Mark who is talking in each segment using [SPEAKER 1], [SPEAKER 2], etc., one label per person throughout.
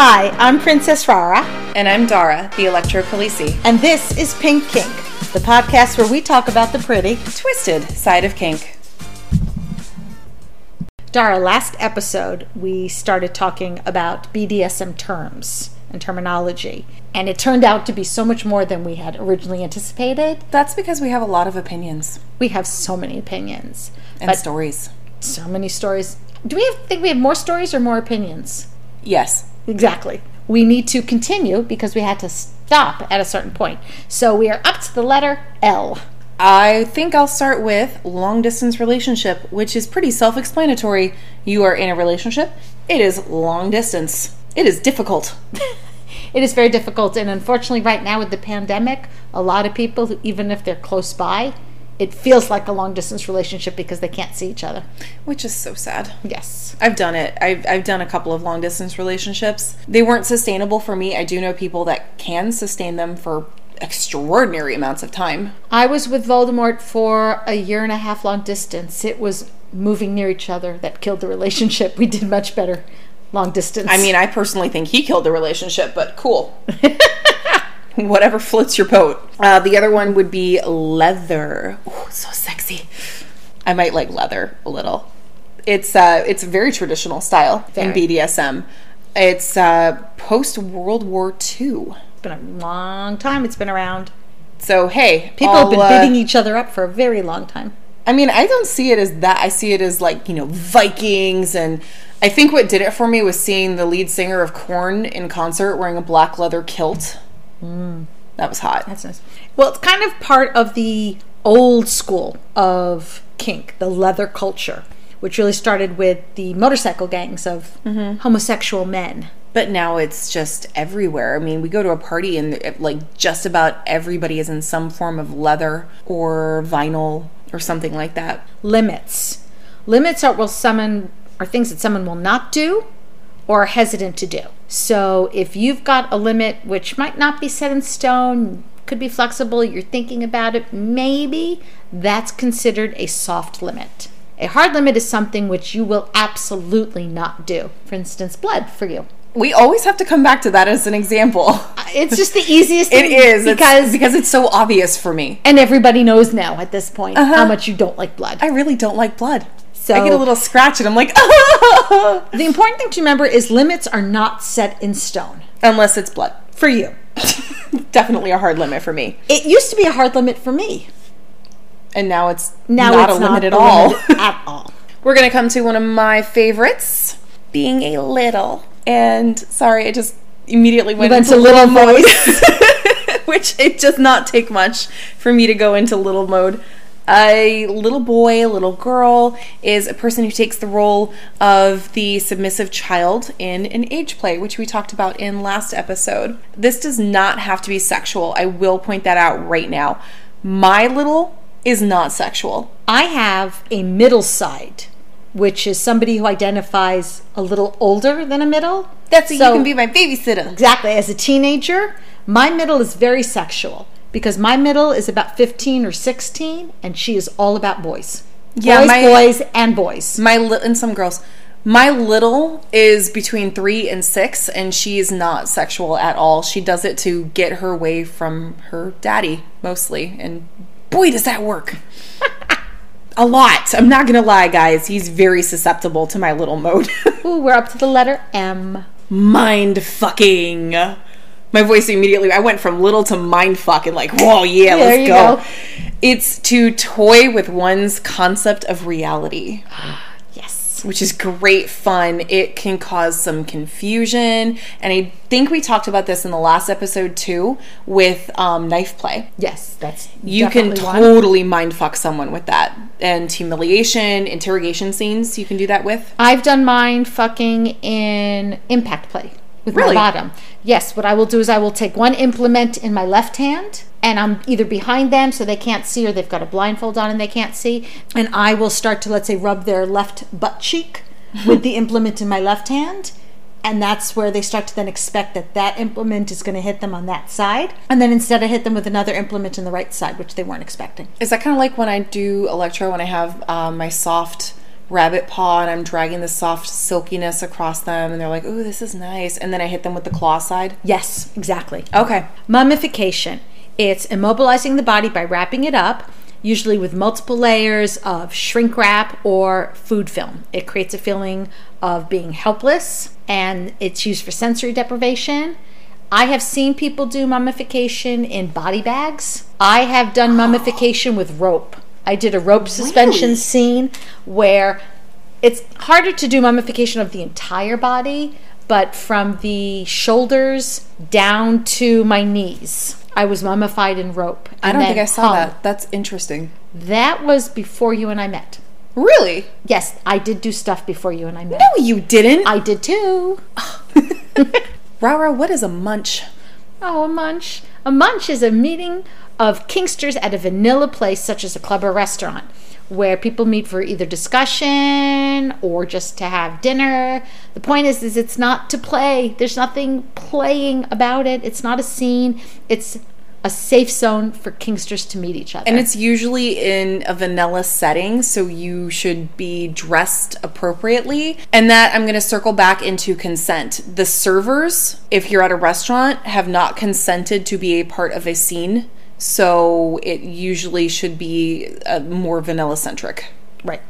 [SPEAKER 1] Hi, I'm Princess Rara,
[SPEAKER 2] And I'm Dara, the Electro Khaleesi.
[SPEAKER 1] and this is Pink Kink, the podcast where we talk about the pretty.
[SPEAKER 2] Twisted side of kink.
[SPEAKER 1] Dara, last episode we started talking about BDSM terms and terminology, and it turned out to be so much more than we had originally anticipated.
[SPEAKER 2] That's because we have a lot of opinions
[SPEAKER 1] We have so many opinions,
[SPEAKER 2] and stories.
[SPEAKER 1] so many stories. Do we have, think we have more stories or more opinions?
[SPEAKER 2] Yes.
[SPEAKER 1] Exactly. We need to continue because we had to stop at a certain point. So we are up to the letter L.
[SPEAKER 2] I think I'll start with long distance relationship, which is pretty self explanatory. You are in a relationship, it is long distance. It is difficult.
[SPEAKER 1] It is very difficult, and unfortunately, right now with the pandemic, a lot of people, even if they're close by, it feels like a long distance relationship because they can't see each other.
[SPEAKER 2] Which is so sad.
[SPEAKER 1] Yes.
[SPEAKER 2] I've done it. I've, I've done a couple of long distance relationships. They weren't sustainable for me. I do know people that can sustain them for extraordinary amounts of time.
[SPEAKER 1] I was with Voldemort for a year and a half long distance. It was moving near each other that killed the relationship. We did much better long distance.
[SPEAKER 2] I mean, I personally think he killed the relationship, but cool. Whatever floats your boat. Uh, the other one would be leather. Oh, so sexy. I might like leather a little. It's uh, it's very traditional style in BDSM. It's uh, post World War II.
[SPEAKER 1] it's been a long time it's been around.
[SPEAKER 2] So hey,
[SPEAKER 1] People have been
[SPEAKER 2] uh,
[SPEAKER 1] bidding each other up for a very long time.
[SPEAKER 2] I mean, I don't see it as that. I see it as like, you know, Vikings. And I think what did it for me was seeing the lead singer of Korn in concert wearing a black leather kilt. That was hot.
[SPEAKER 1] That's nice. Well, it's kind of part of the old school of kink, the leather culture, which really started with the motorcycle gangs of mm-hmm. homosexual men.
[SPEAKER 2] But now it's just everywhere. I mean, we go to a party and it- like just about everybody is in some form of leather or vinyl or something like that.
[SPEAKER 1] Limits. Limits are will someone are things that someone will not do or hesitant to do. So if you've got a limit which might not be set in stone, could be flexible, you're thinking about it, maybe that's considered a soft limit. A hard limit is something which you will absolutely not do. For instance, blood for you.
[SPEAKER 2] We always have to come back to that as an example.
[SPEAKER 1] Uh, it's just the easiest
[SPEAKER 2] It is
[SPEAKER 1] because
[SPEAKER 2] because because it's so obvious for me.
[SPEAKER 1] and everybody knows now at this point uh-huh. how much you don't like blood.
[SPEAKER 2] I really don't like blood.
[SPEAKER 1] So
[SPEAKER 2] I get a little scratch and I'm like, oh.
[SPEAKER 1] the important thing to remember is limits are not set in stone
[SPEAKER 2] unless it's blood.
[SPEAKER 1] for you.
[SPEAKER 2] Definitely a hard limit for me.
[SPEAKER 1] It used to be a hard limit for me.
[SPEAKER 2] And now it's
[SPEAKER 1] Now
[SPEAKER 2] not
[SPEAKER 1] it's
[SPEAKER 2] a limit at all.
[SPEAKER 1] limit at all.
[SPEAKER 2] We're going to come to one of my favorites, being a little. And sorry, I just immediately went,
[SPEAKER 1] went
[SPEAKER 2] into
[SPEAKER 1] to little
[SPEAKER 2] mode, which it does not take much for me to go into little mode. A little boy, a little girl is a person who takes the role of the submissive child in an age play, which we talked about in last episode. This does not have to be sexual. I will point that out right now. My little is not sexual.
[SPEAKER 1] I have a middle side, which is somebody who identifies a little older than a middle.
[SPEAKER 2] That's so,
[SPEAKER 1] So-
[SPEAKER 2] you can be my babysitter.
[SPEAKER 1] Exactly. As a teenager, my middle is very sexual because my middle is about 15 or 16 and she is all about boys.
[SPEAKER 2] Yeah,
[SPEAKER 1] boys,
[SPEAKER 2] my-
[SPEAKER 1] boys, and boys.
[SPEAKER 2] My li- and some girls. My little is between three and six, and she is not sexual at all. She does it to get her way from her daddy mostly, and boy, does that work. A lot. I'm not gonna lie, guys. He's very susceptible to my little mode.
[SPEAKER 1] Ooh, we're up to the letter M.
[SPEAKER 2] mind fucking. My voice immediately. I went from little to mind fuck and like, whoa, yeah,
[SPEAKER 1] There
[SPEAKER 2] let's go.
[SPEAKER 1] go.
[SPEAKER 2] It's to toy with one's concept of reality.
[SPEAKER 1] Yes.
[SPEAKER 2] which is great fun. It can cause some confusion, and I think we talked about this in the last episode too with um, knife play.
[SPEAKER 1] Yes, that's
[SPEAKER 2] You can
[SPEAKER 1] definitely one.
[SPEAKER 2] totally mind fuck someone with that, and humiliation, interrogation scenes. You can do that with.
[SPEAKER 1] I've done mind fucking in impact play with
[SPEAKER 2] Really?
[SPEAKER 1] my bottom. Yes, what I will do is I will take one implement in my left hand and I'm either behind them so they can't see or they've got a blindfold on and they can't see. And I will start to, let's say, rub their left butt cheek with the implement in my left hand. And that's where they start to then expect that that implement is going to hit them on that side. And then instead I hit them with another implement in the right side, which they weren't expecting.
[SPEAKER 2] Is that kind of like when I do electro when I have um, my soft rabbit paw and I'm dragging the soft silkiness across them and they're like, "Ooh, this is nice." And then I hit them with the claw side.
[SPEAKER 1] Yes, exactly.
[SPEAKER 2] Okay.
[SPEAKER 1] Mummification. It's immobilizing the body by wrapping it up, usually with multiple layers of shrink wrap or food film. It creates a feeling of being helpless and it's used for sensory deprivation. I have seen people do mummification in body bags. I have done mummification with rope. I did a rope suspension
[SPEAKER 2] Really?
[SPEAKER 1] scene where it's harder to do mummification of the entire body, but from the shoulders down to my knees, I was mummified in rope.
[SPEAKER 2] I don't think I saw
[SPEAKER 1] hung.
[SPEAKER 2] that. That's interesting.
[SPEAKER 1] That was before you and I met.
[SPEAKER 2] Really?
[SPEAKER 1] Yes, I did do stuff before you and I met.
[SPEAKER 2] No, you didn't.
[SPEAKER 1] I did too.
[SPEAKER 2] Rara, what is a munch?
[SPEAKER 1] Oh, a munch. A munch is a meeting of Kinksters at a vanilla place, such as a club or restaurant, where people meet for either discussion or just to have dinner. The point is, is it's not to play. There's nothing playing about it. It's not a scene. It's a safe zone for Kinksters to meet each other.
[SPEAKER 2] And it's usually in a vanilla setting, so you should be dressed appropriately. And that I'm going to circle back into consent. The servers, if you're at a restaurant, have not consented to be a part of a scene, so it usually should be uh, more vanilla centric.
[SPEAKER 1] Right.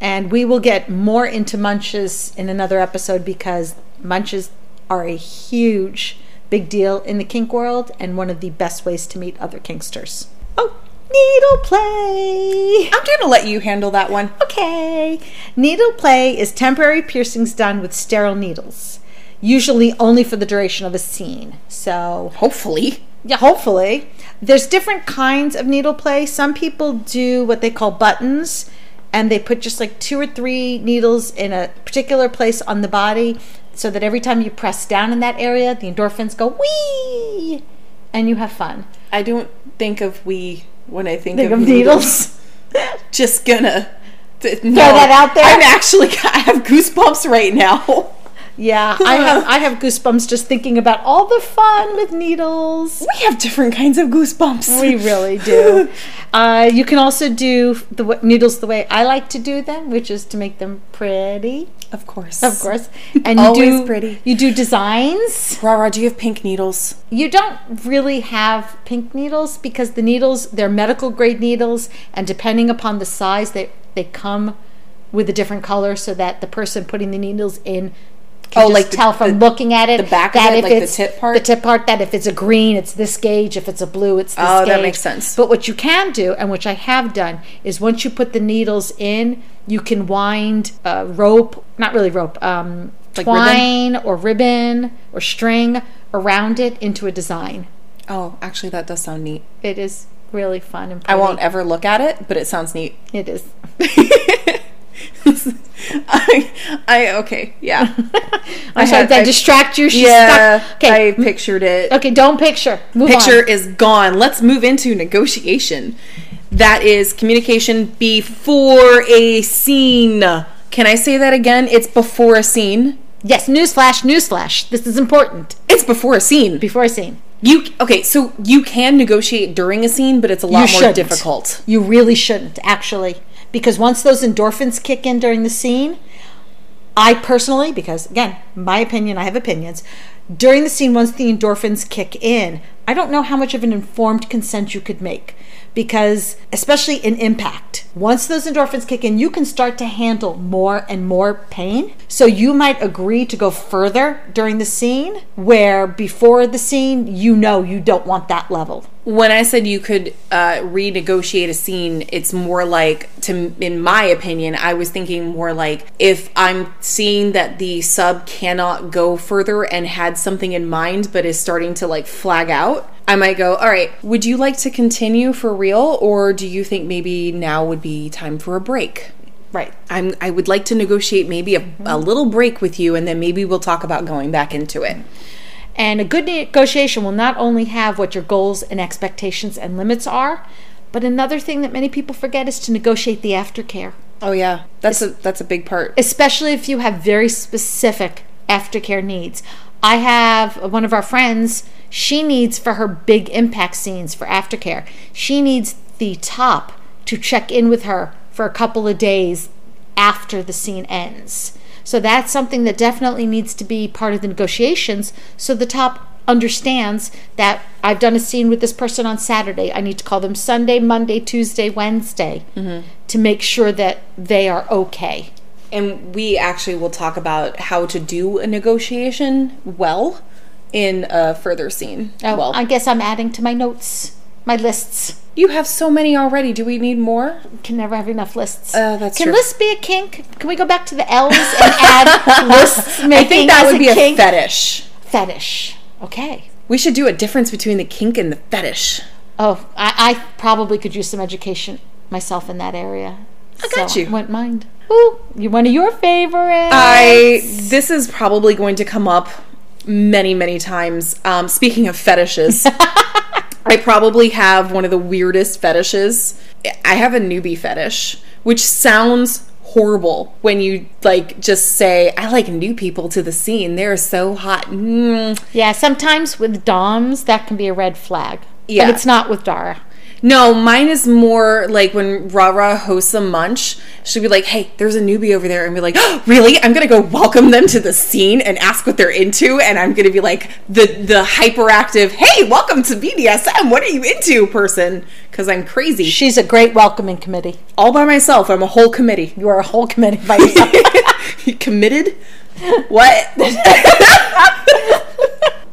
[SPEAKER 1] And we will get more into munches in another episode because munches are a huge, big deal in the kink world and one of the best ways to meet other kinksters. Oh, needle play.
[SPEAKER 2] I'm going to let you handle that one.
[SPEAKER 1] Okay. Needle play is temporary piercings done with sterile needles, usually only for the duration of a scene. So,
[SPEAKER 2] Hopefully.
[SPEAKER 1] yeah, hopefully. There's different kinds of needle play. Some people do what they call buttons, and they put just like two or three needles in a particular place on the body so that every time you press down in that area, the endorphins go wee and you have fun.
[SPEAKER 2] I don't think of wee when I think,
[SPEAKER 1] Think
[SPEAKER 2] of,
[SPEAKER 1] of needles.
[SPEAKER 2] Just gonna th- no,
[SPEAKER 1] that out there?
[SPEAKER 2] I'm actually I have goosebumps right now.
[SPEAKER 1] Yeah, I have I have goosebumps just thinking about all the fun with needles.
[SPEAKER 2] We have different kinds of goosebumps.
[SPEAKER 1] We really do. Uh, you can also do the needles the way I like to do them, which is to make them pretty,
[SPEAKER 2] of course,
[SPEAKER 1] of course. And you
[SPEAKER 2] Always
[SPEAKER 1] do
[SPEAKER 2] pretty.
[SPEAKER 1] You do designs.
[SPEAKER 2] Rara, do you have pink needles?
[SPEAKER 1] You don't really have pink needles because the needles they're medical grade needles, and depending upon the size, they they come with a different color so that the person putting the needles in
[SPEAKER 2] Oh, like the-
[SPEAKER 1] tell from
[SPEAKER 2] the-
[SPEAKER 1] looking at it
[SPEAKER 2] the back of
[SPEAKER 1] that
[SPEAKER 2] it,
[SPEAKER 1] if
[SPEAKER 2] like the
[SPEAKER 1] it's
[SPEAKER 2] tip part?
[SPEAKER 1] the tip part that if it's a green it's this gauge if it's a blue it's this
[SPEAKER 2] Oh, that makes sense.
[SPEAKER 1] but what you can do and which i have done is once you put the needles in you can wind uh, rope not really rope um,
[SPEAKER 2] Like
[SPEAKER 1] twine or ribbon or string around it into a design
[SPEAKER 2] Oh, actually, that does sound neat.
[SPEAKER 1] it is really fun and
[SPEAKER 2] I won't ever look at it, but it sounds neat.
[SPEAKER 1] it is
[SPEAKER 2] I, I okay, yeah.
[SPEAKER 1] i'm sorry
[SPEAKER 2] had-
[SPEAKER 1] did i distract you She's
[SPEAKER 2] yeah,
[SPEAKER 1] stuck. okay
[SPEAKER 2] I pictured it.
[SPEAKER 1] okay don't picture Move
[SPEAKER 2] Picture
[SPEAKER 1] on.
[SPEAKER 2] is gone. Let's move into negotiation. That is communication before a scene. Can I say that again? It's before a scene.
[SPEAKER 1] yes newsflash newsflash this is important
[SPEAKER 2] It's before a scene.
[SPEAKER 1] before a scene
[SPEAKER 2] You okay? So you can negotiate during a scene, but it's a lot more difficult.
[SPEAKER 1] You really shouldn't, actually, because once those endorphins kick in during the scene, I personally, because again, my opinion, I have opinions. During the scene, once the endorphins kick in, I don't know how much of an informed consent you could make. Because, especially in impact, once those endorphins kick in, you can start to handle more and more pain. So, you might agree to go further during the scene, where before the scene, you know you don't want that level.
[SPEAKER 2] When I said you could uh, renegotiate a scene, it's more like, to in my opinion, I was thinking more like if I'm seeing that the sub cannot go further and had something in mind, but is starting to like flag out. I might go, all right, would you like to continue for real, or do you think maybe now would be time for a break?
[SPEAKER 1] Right.
[SPEAKER 2] I'm, I would like to negotiate maybe a,
[SPEAKER 1] Mm-hmm.
[SPEAKER 2] a little break with you, and then maybe we'll talk about going back into it.
[SPEAKER 1] And a good negotiation will not only have what your goals and expectations and limits are, but another thing that many people forget is to negotiate the aftercare,
[SPEAKER 2] Oh yeah, that's a that's a big part.
[SPEAKER 1] especially if you have very specific aftercare needs. I have one of our friends, she needs for her big impact scenes for aftercare, she needs the top to check in with her for a couple of days after the scene ends. So that's something that definitely needs to be part of the negotiations so the top understands that I've done a scene with this person on Saturday. I need to call them Sunday, Monday, Tuesday, Wednesday mm-hmm. to make sure that they are okay.
[SPEAKER 2] And we actually will talk about how to do a negotiation well in a further scene.
[SPEAKER 1] Oh,
[SPEAKER 2] well,
[SPEAKER 1] I guess I'm adding to my notes, my lists.
[SPEAKER 2] you have so many already. Do we need more?
[SPEAKER 1] Can never have enough lists.
[SPEAKER 2] Uh, that's
[SPEAKER 1] Can
[SPEAKER 2] true.
[SPEAKER 1] lists be a kink? Can we go back to the L's and add lists making
[SPEAKER 2] I think that would be a fetish.
[SPEAKER 1] fetish. Okay.
[SPEAKER 2] We should do a difference between the kink and the fetish.
[SPEAKER 1] Oh, I, I probably could use some education myself in that area.
[SPEAKER 2] I got
[SPEAKER 1] so
[SPEAKER 2] you.
[SPEAKER 1] I wouldn't mind. Ooh, you're one of your favorites.
[SPEAKER 2] I this is probably going to come up many many times. Um, speaking of fetishes, I probably have one of the weirdest fetishes. I have a newbie fetish, which sounds horrible when you like just say I like new people to the scene. They're so hot. Mm.
[SPEAKER 1] Yeah, sometimes with DOMs, that can be a red flag.
[SPEAKER 2] Yeah.
[SPEAKER 1] But it's not with Dara.
[SPEAKER 2] No, mine is more like when Rara hosts a munch, she'll be like, "Hey, there's a newbie over there," and be like, oh, "Really? I'm gonna go welcome them to the scene and ask what they're into, and I'm gonna be like the the hyperactive, hey, welcome to BDSM. What are you into, person? Because I'm crazy,
[SPEAKER 1] She's a great welcoming committee.
[SPEAKER 2] all by myself. I'm a whole committee.
[SPEAKER 1] You are a whole committee by yourself.
[SPEAKER 2] You committed? What?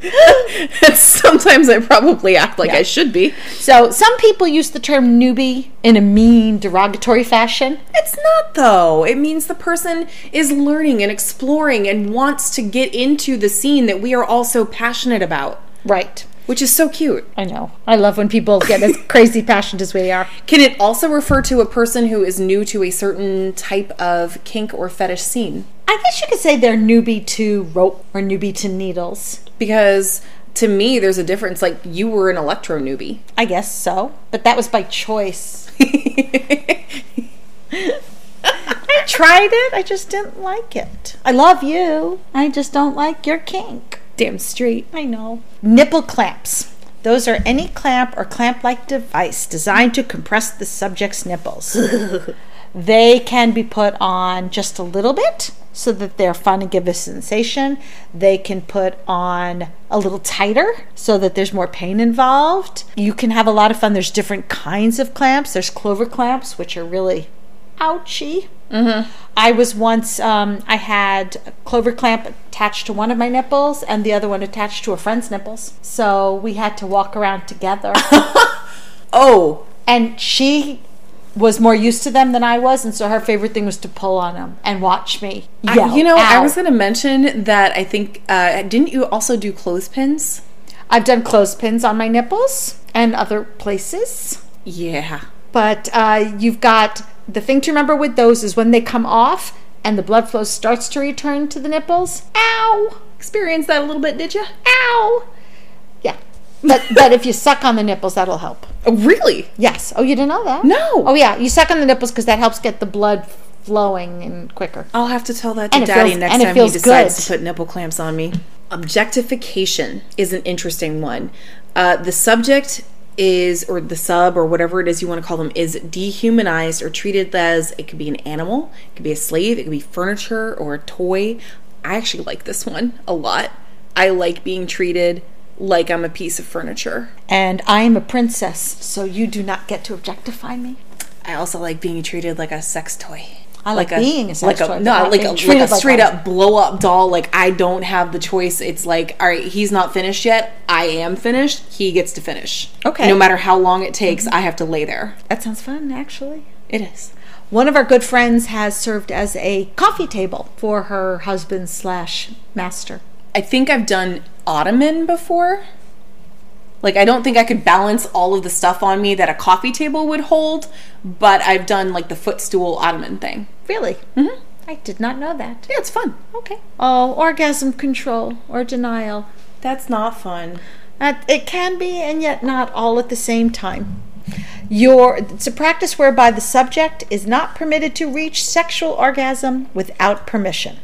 [SPEAKER 2] Sometimes I probably act like I should be.
[SPEAKER 1] so some people use the term newbie in a mean, derogatory fashion.
[SPEAKER 2] It's not though. It means the person is learning and exploring and wants to get into the scene that we are all so passionate about,
[SPEAKER 1] Right.
[SPEAKER 2] which is so cute.
[SPEAKER 1] I know. I love when people get as crazy passionate as we are.
[SPEAKER 2] Can it also refer to a person who is new to a certain type of kink or fetish scene?
[SPEAKER 1] I guess you could say they're newbie to rope or newbie to needles.
[SPEAKER 2] Because to me, there's a difference. Like you were an electro newbie.
[SPEAKER 1] I guess so. But that was by choice. I tried it. I just didn't like it. I love you. I just don't like your kink.
[SPEAKER 2] Damn straight.
[SPEAKER 1] I know. Nipple clamps. Those are any clamp or clamp like device designed to compress the subject's nipples. they can be put on just a little bit so that they're fun and give a sensation. They can put on a little tighter so that there's more pain involved. You can have a lot of fun. There's different kinds of clamps. There's clover clamps, which are really ouchy. I was once, um, I had a clover clamp attached to one of my nipples and the other one attached to a friend's nipples. So we had to walk around together.
[SPEAKER 2] Oh,
[SPEAKER 1] and she was more used to them than I was. And so her favorite thing was to pull on them and watch me.
[SPEAKER 2] I-
[SPEAKER 1] Yell,
[SPEAKER 2] you know, I was going to mention that I think, uh, didn't you also do clothespins?
[SPEAKER 1] I've done clothespins on my nipples and other places.
[SPEAKER 2] Yeah.
[SPEAKER 1] But uh, you've got the thing to remember with those is when they come off and the blood flow starts to return to the nipples. Ow!
[SPEAKER 2] Experienced that a little bit, did you?
[SPEAKER 1] Ow! But but if you suck on the nipples, that'll help.
[SPEAKER 2] Oh, really?
[SPEAKER 1] Yes. Oh, you didn't know that?
[SPEAKER 2] No.
[SPEAKER 1] Oh yeah, you suck on the nipples because that helps get the blood flowing and quicker.
[SPEAKER 2] I'll have to tell that to
[SPEAKER 1] And
[SPEAKER 2] Daddy
[SPEAKER 1] feels-
[SPEAKER 2] next time he decides
[SPEAKER 1] good.
[SPEAKER 2] to put nipple clamps on me. Objectification is an interesting one. Uh, the subject is, or the sub, or whatever it is you want to call them, is dehumanized or treated as it could be an animal, it could be a slave, it could be furniture or a toy. I actually like this one a lot. I like being treated like I'm a piece of furniture.
[SPEAKER 1] And I am a princess, so you do not get to objectify me.
[SPEAKER 2] I also like being treated like a sex toy.
[SPEAKER 1] I like being a sex
[SPEAKER 2] like
[SPEAKER 1] toy,
[SPEAKER 2] A, no, like a, like a
[SPEAKER 1] like
[SPEAKER 2] straight up blow up doll. Like I don't have the choice. It's like, all right, he's not finished yet. I am finished. He gets to finish.
[SPEAKER 1] Okay. Mm-hmm.
[SPEAKER 2] No matter how long it takes, I have to lay there.
[SPEAKER 1] That sounds fun, actually.
[SPEAKER 2] It is.
[SPEAKER 1] One of our good friends has served as a coffee table for her husband slash master.
[SPEAKER 2] I think I've done ottoman before. Like I don't think I could balance all of the stuff on me that a coffee table would hold, but I've done like the footstool ottoman thing.
[SPEAKER 1] Really? Mm-hmm. I did not know that.
[SPEAKER 2] Yeah, it's fun.
[SPEAKER 1] Okay. Oh, orgasm control or denial.
[SPEAKER 2] That's not fun.
[SPEAKER 1] That it can be, and yet not all at the same time. Your it's a practice whereby the subject is not permitted to reach sexual orgasm without permission.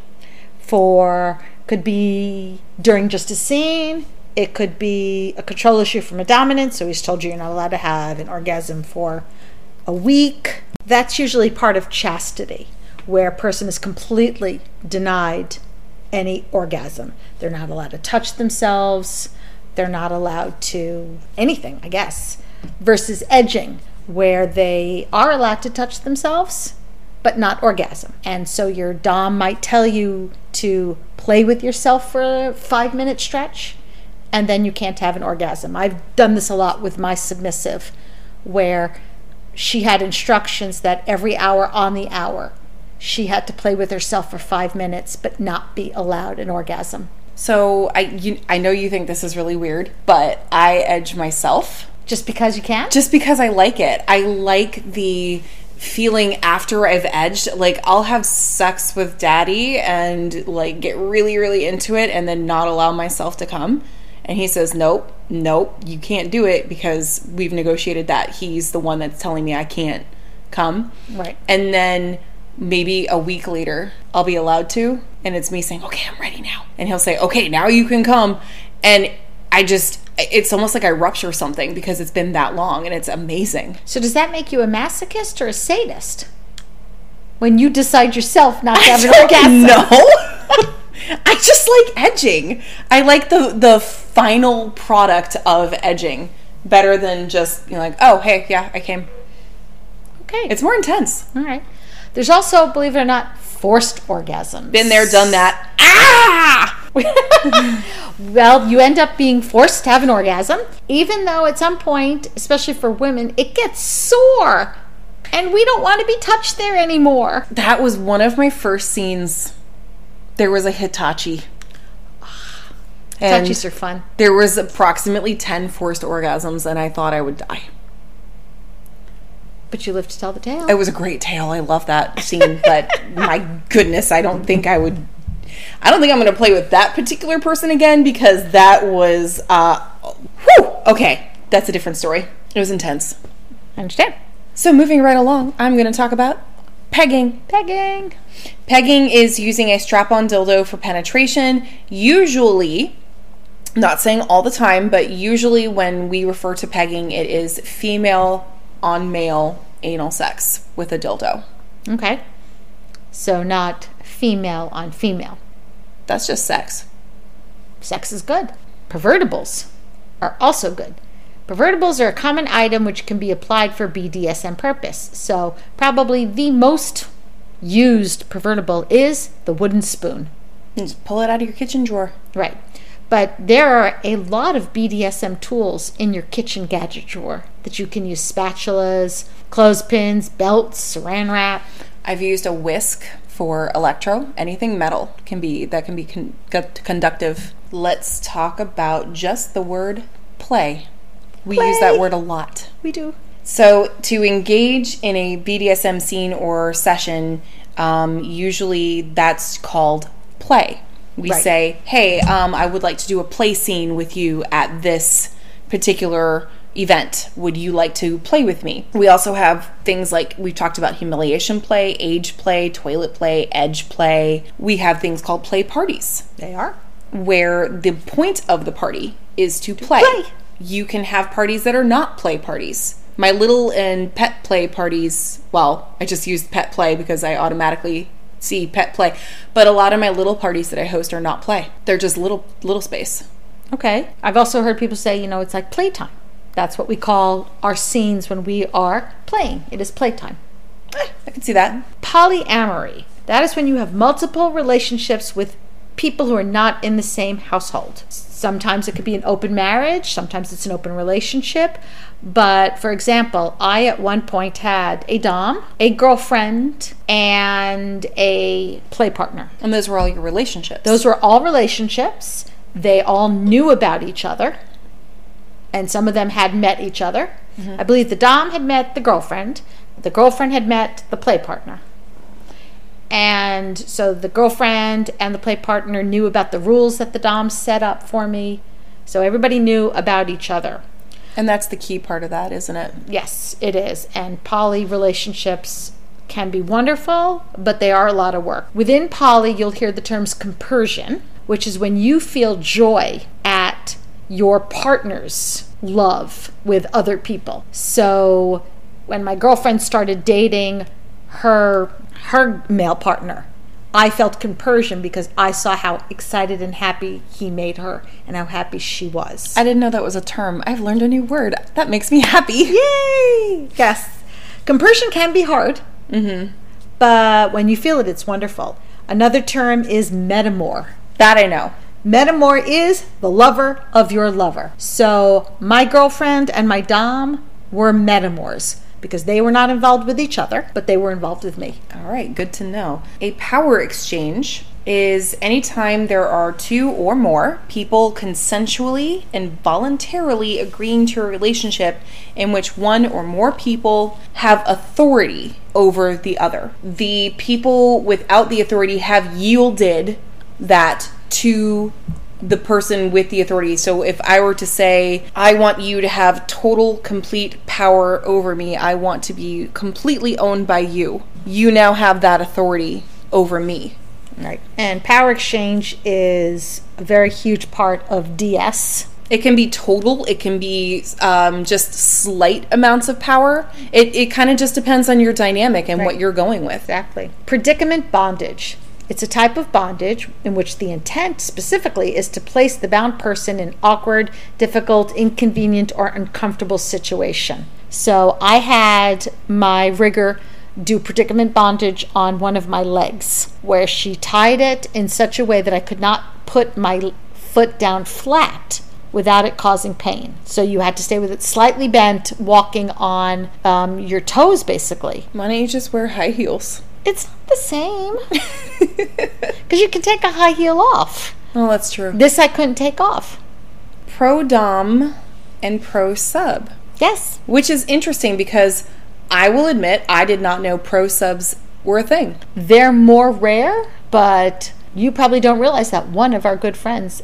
[SPEAKER 1] For could be during just a scene. It could be a control issue from a dominant, so he's told you you're not allowed to have an orgasm for a week. That's usually part of chastity. where a person is completely denied any orgasm. They're not allowed to touch themselves, they're not allowed to anything, I guess. Versus edging, where they are allowed to touch themselves, but not orgasm. And so your Dom might tell you to play with yourself for a five minute stretch, and then you can't have an orgasm. I've done this a lot with my submissive, where she had instructions that every hour on the hour she had to play with herself for five minutes but not be allowed an orgasm.
[SPEAKER 2] So I you, I know you think this is really weird, but I edge myself
[SPEAKER 1] Just because you can?
[SPEAKER 2] just because I like it. I like the feeling after I've edged. Like I'll have sex with daddy and like get really really into it and then not allow myself to come. And he says, "Nope, nope, you can't do it because we've negotiated that he's the one that's telling me I can't come."
[SPEAKER 1] Right.
[SPEAKER 2] And then maybe a week later, I'll be allowed to, and it's me saying, "Okay, I'm ready now." And he'll say, "Okay, now you can come." And I just it's almost like I rupture something because it's been that long and it's amazing.
[SPEAKER 1] So does that make you a masochist or a sadist? When you decide yourself not to have an orgasm?
[SPEAKER 2] No. I just like edging. I like the the final product of edging better than just you know, like, oh hey, yeah, I came.
[SPEAKER 1] Okay.
[SPEAKER 2] It's more intense.
[SPEAKER 1] all right. There's also, believe it or not, forced orgasms.
[SPEAKER 2] Been there, done that. Ah!
[SPEAKER 1] Well, you end up being forced to have an orgasm, even though at some point, especially for women, it gets sore. And we don't want to be touched there anymore.
[SPEAKER 2] That was one of my first scenes. There was a Hitachi. And
[SPEAKER 1] are fun.
[SPEAKER 2] there was approximately 10 forced orgasms and I thought I would die.
[SPEAKER 1] But you live to tell the tale.
[SPEAKER 2] It was a great tale. I love that scene, but my goodness, I don't think I would I don't think I'm going to play with that particular person again because that was uh whew, okay, that's a different story. It was intense.
[SPEAKER 1] I understand.
[SPEAKER 2] So moving right along, I'm going to talk about pegging.
[SPEAKER 1] Pegging.
[SPEAKER 2] Pegging is using a strap on dildo for penetration. Usually, not saying all the time, but usually when we refer to pegging, it is female on male anal sex with a dildo.
[SPEAKER 1] Okay. So not female on female.
[SPEAKER 2] That's just sex.
[SPEAKER 1] Sex is good. Pervertibles are also good. Pervertibles are a common item which can be applied for BDSM purpose. So, probably the most used pervertible is the wooden spoon.
[SPEAKER 2] You just pull it out of your kitchen drawer.
[SPEAKER 1] Right. But there are a lot of BDSM tools in your kitchen gadget drawer that you can use spatulas, clothespins, belts, saran wrap.
[SPEAKER 2] I've used a whisk for electro. Anything metal can be that can be con- conductive. Let's talk about just the word play. We use that word a lot.
[SPEAKER 1] We do.
[SPEAKER 2] So, to engage in a BDSM scene or session, um, usually that's called play. We
[SPEAKER 1] Right.
[SPEAKER 2] say, hey, um, I would like to do a play scene with you at this particular event. Would you like to play with me? We also have things like we've talked about humiliation play, age play, toilet play, edge play. We have things called play parties
[SPEAKER 1] They are.
[SPEAKER 2] where the point of the party is to play.
[SPEAKER 1] play.
[SPEAKER 2] You can have parties that are not play parties. My little and pet play parties, well, I just used pet play because I automatically see pet play, but a lot of my little parties that I host are not play. They're just little little space.
[SPEAKER 1] Okay. I've also heard people say, you know, it's like playtime. That's what we call our scenes when we are playing. It is playtime.
[SPEAKER 2] Eh, I can see that.
[SPEAKER 1] Polyamory. That is when you have multiple relationships with people who are not in the same household. Sometimes it could be an open marriage, sometimes it's an open relationship. But for example, I at one point had a Dom, a girlfriend, and a play partner.
[SPEAKER 2] And those were all your relationships.
[SPEAKER 1] Those were all relationships. They all knew about each other. And some of them had met each other. Mm-hmm. I believe the Dom had met the girlfriend. The girlfriend had met the play partner. And so the girlfriend and the play partner knew about the rules that the Dom set up for me. So everybody knew about each other.
[SPEAKER 2] and that's the key part of that, isn't it?
[SPEAKER 1] Yes, it is. And poly relationships can be wonderful, but they are a lot of work. Within poly, you'll hear the terms compersion, which is when you feel joy at your partner's love with other people. So when my girlfriend started dating her her male partner. I felt compersion because I saw how excited and happy he made her and how happy she was.
[SPEAKER 2] I didn't know that was a term. I've learned a new word. That makes me happy.
[SPEAKER 1] Yay! Yes. Compersion can be hard,
[SPEAKER 2] Mm-hmm.
[SPEAKER 1] but when you feel it, it's wonderful. Another term is metamor.
[SPEAKER 2] That I know.
[SPEAKER 1] Metamor is the lover of your lover. So my girlfriend and my Dom were metamors because they were not involved with each other, but they were involved with me.
[SPEAKER 2] All right, good to know. A power exchange is anytime there are two or more people consensually and voluntarily agreeing to a relationship in which one or more people have authority over the other. The people without the authority have yielded that to the person with the authority. So if I were to say, I want you to have total, complete power over me, I want to be completely owned by you, you now have that authority over me.
[SPEAKER 1] Right. And power exchange is a very huge part of DS.
[SPEAKER 2] It can be total, it can be um, just slight amounts of power. It, it kind of just depends on your dynamic and what you're going with.
[SPEAKER 1] Exactly. Predicament bondage. It's a type of bondage in which the intent specifically is to place the bound person in awkward, difficult, inconvenient, or uncomfortable situation. So I had my rigger do predicament bondage on one of my legs, where she tied it in such a way that I could not put my foot down flat without it causing pain. So you had to stay with it slightly bent, walking on um, your toes, basically.
[SPEAKER 2] Why don't you just wear high heels?
[SPEAKER 1] It's not the same. Because you can take a high heel off.
[SPEAKER 2] Oh, that's true.
[SPEAKER 1] This I couldn't take off.
[SPEAKER 2] Pro Dom and Pro Sub.
[SPEAKER 1] Yes.
[SPEAKER 2] which is interesting because I will admit I did not know pro subs were a thing.
[SPEAKER 1] They're more rare, but you probably don't realize that one of our good friends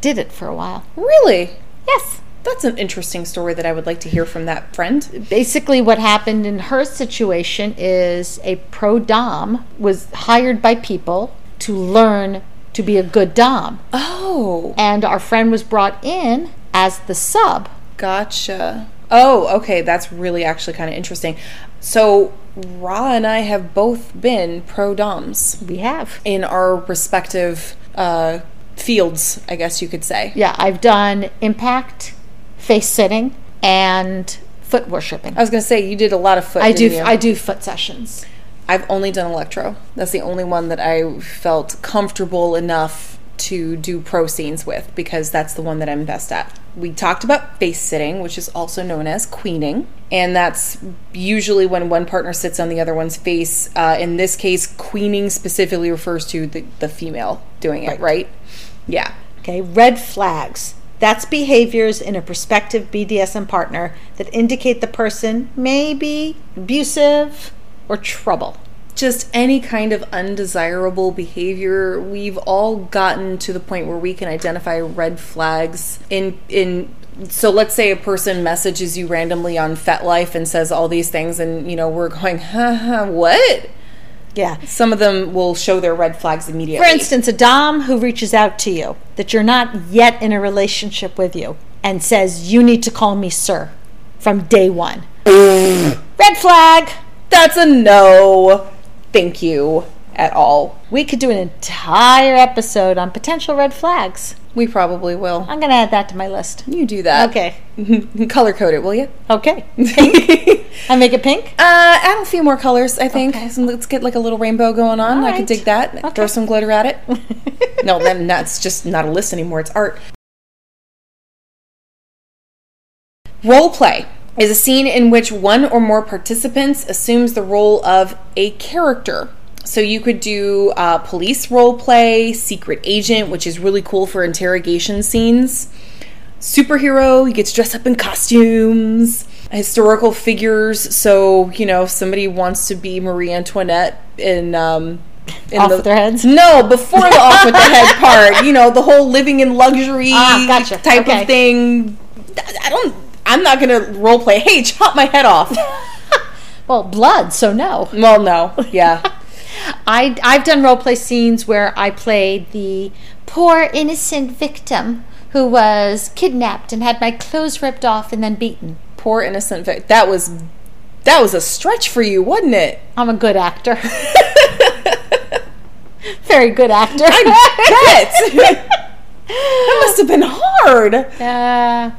[SPEAKER 1] did it for a while.
[SPEAKER 2] Really?
[SPEAKER 1] Yes.
[SPEAKER 2] That's an interesting story that I would like to hear from that friend.
[SPEAKER 1] Basically, what happened in her situation is a pro Dom was hired by people to learn to be a good Dom.
[SPEAKER 2] Oh,
[SPEAKER 1] And our friend was brought in as the sub.
[SPEAKER 2] gotcha. Oh, okay, that's really actually kind of interesting. So, Ra and I have both been pro doms
[SPEAKER 1] We have.
[SPEAKER 2] in our respective uh, fields, I guess you could say.
[SPEAKER 1] Yeah, I've done impact, face sitting, and foot worshiping.
[SPEAKER 2] I was gonna say you did a lot of foot.
[SPEAKER 1] I do.
[SPEAKER 2] you?
[SPEAKER 1] I do foot sessions.
[SPEAKER 2] I've only done electro. That's the only one that I felt comfortable enough to do pro scenes with because that's the one that I'm best at. We talked about face sitting, which is also known as queening, and that's usually when one partner sits on the other one's face. Uh, in this case, queening specifically refers to the, the female doing it,
[SPEAKER 1] Right.
[SPEAKER 2] right? Yeah.
[SPEAKER 1] Okay, red flags. That's behaviors in a prospective BDSM partner that indicate the person may be abusive or trouble.
[SPEAKER 2] just any kind of undesirable behavior we've all gotten to the point where we can identify red flags in in so let's say a person messages you randomly on FetLife and says all these things and you know we're going haha what
[SPEAKER 1] Yeah.
[SPEAKER 2] some of them will show their red flags immediately
[SPEAKER 1] For instance, a Dom who reaches out to you that you're not yet in a relationship with you and says, You need to call me sir from day one. Red flag.
[SPEAKER 2] that's a no thank you at all
[SPEAKER 1] We could do an entire episode on potential red flags.
[SPEAKER 2] we probably will
[SPEAKER 1] I'm going to add that to my list.
[SPEAKER 2] you do that
[SPEAKER 1] Okay.
[SPEAKER 2] color code it will you
[SPEAKER 1] Okay. I make it pink?
[SPEAKER 2] Uh, add a few more colors, I think.
[SPEAKER 1] Okay.
[SPEAKER 2] So let's get like a little rainbow going on.
[SPEAKER 1] All
[SPEAKER 2] I can
[SPEAKER 1] right.
[SPEAKER 2] dig that.
[SPEAKER 1] Okay.
[SPEAKER 2] Throw some glitter at it. no, then that's just not a list anymore. It's art. Role play is a scene in which one or more participants assumes the role of a character. So you could do uh, police role play, secret agent, which is really cool for interrogation scenes superhero. He gets dressed up in costumes. Historical figures. So you know, if somebody wants to be Marie Antoinette in um, in
[SPEAKER 1] Off with their heads?
[SPEAKER 2] No, before the off with the head part. You know, the whole living in luxury
[SPEAKER 1] Ah, gotcha.
[SPEAKER 2] type
[SPEAKER 1] Okay.
[SPEAKER 2] of thing. I don't. I'm not gonna role play. Hey, chop my head off.
[SPEAKER 1] Well, blood, so no.
[SPEAKER 2] well, no. Yeah.
[SPEAKER 1] I, I've done role play scenes where I played the poor innocent victim who was kidnapped and had my clothes ripped off and then beaten.
[SPEAKER 2] Poor innocent victim. That was That was a stretch for you, wasn't it?
[SPEAKER 1] I'm a good actor. Very good actor.
[SPEAKER 2] I bet. that must have been hard.
[SPEAKER 1] Uh,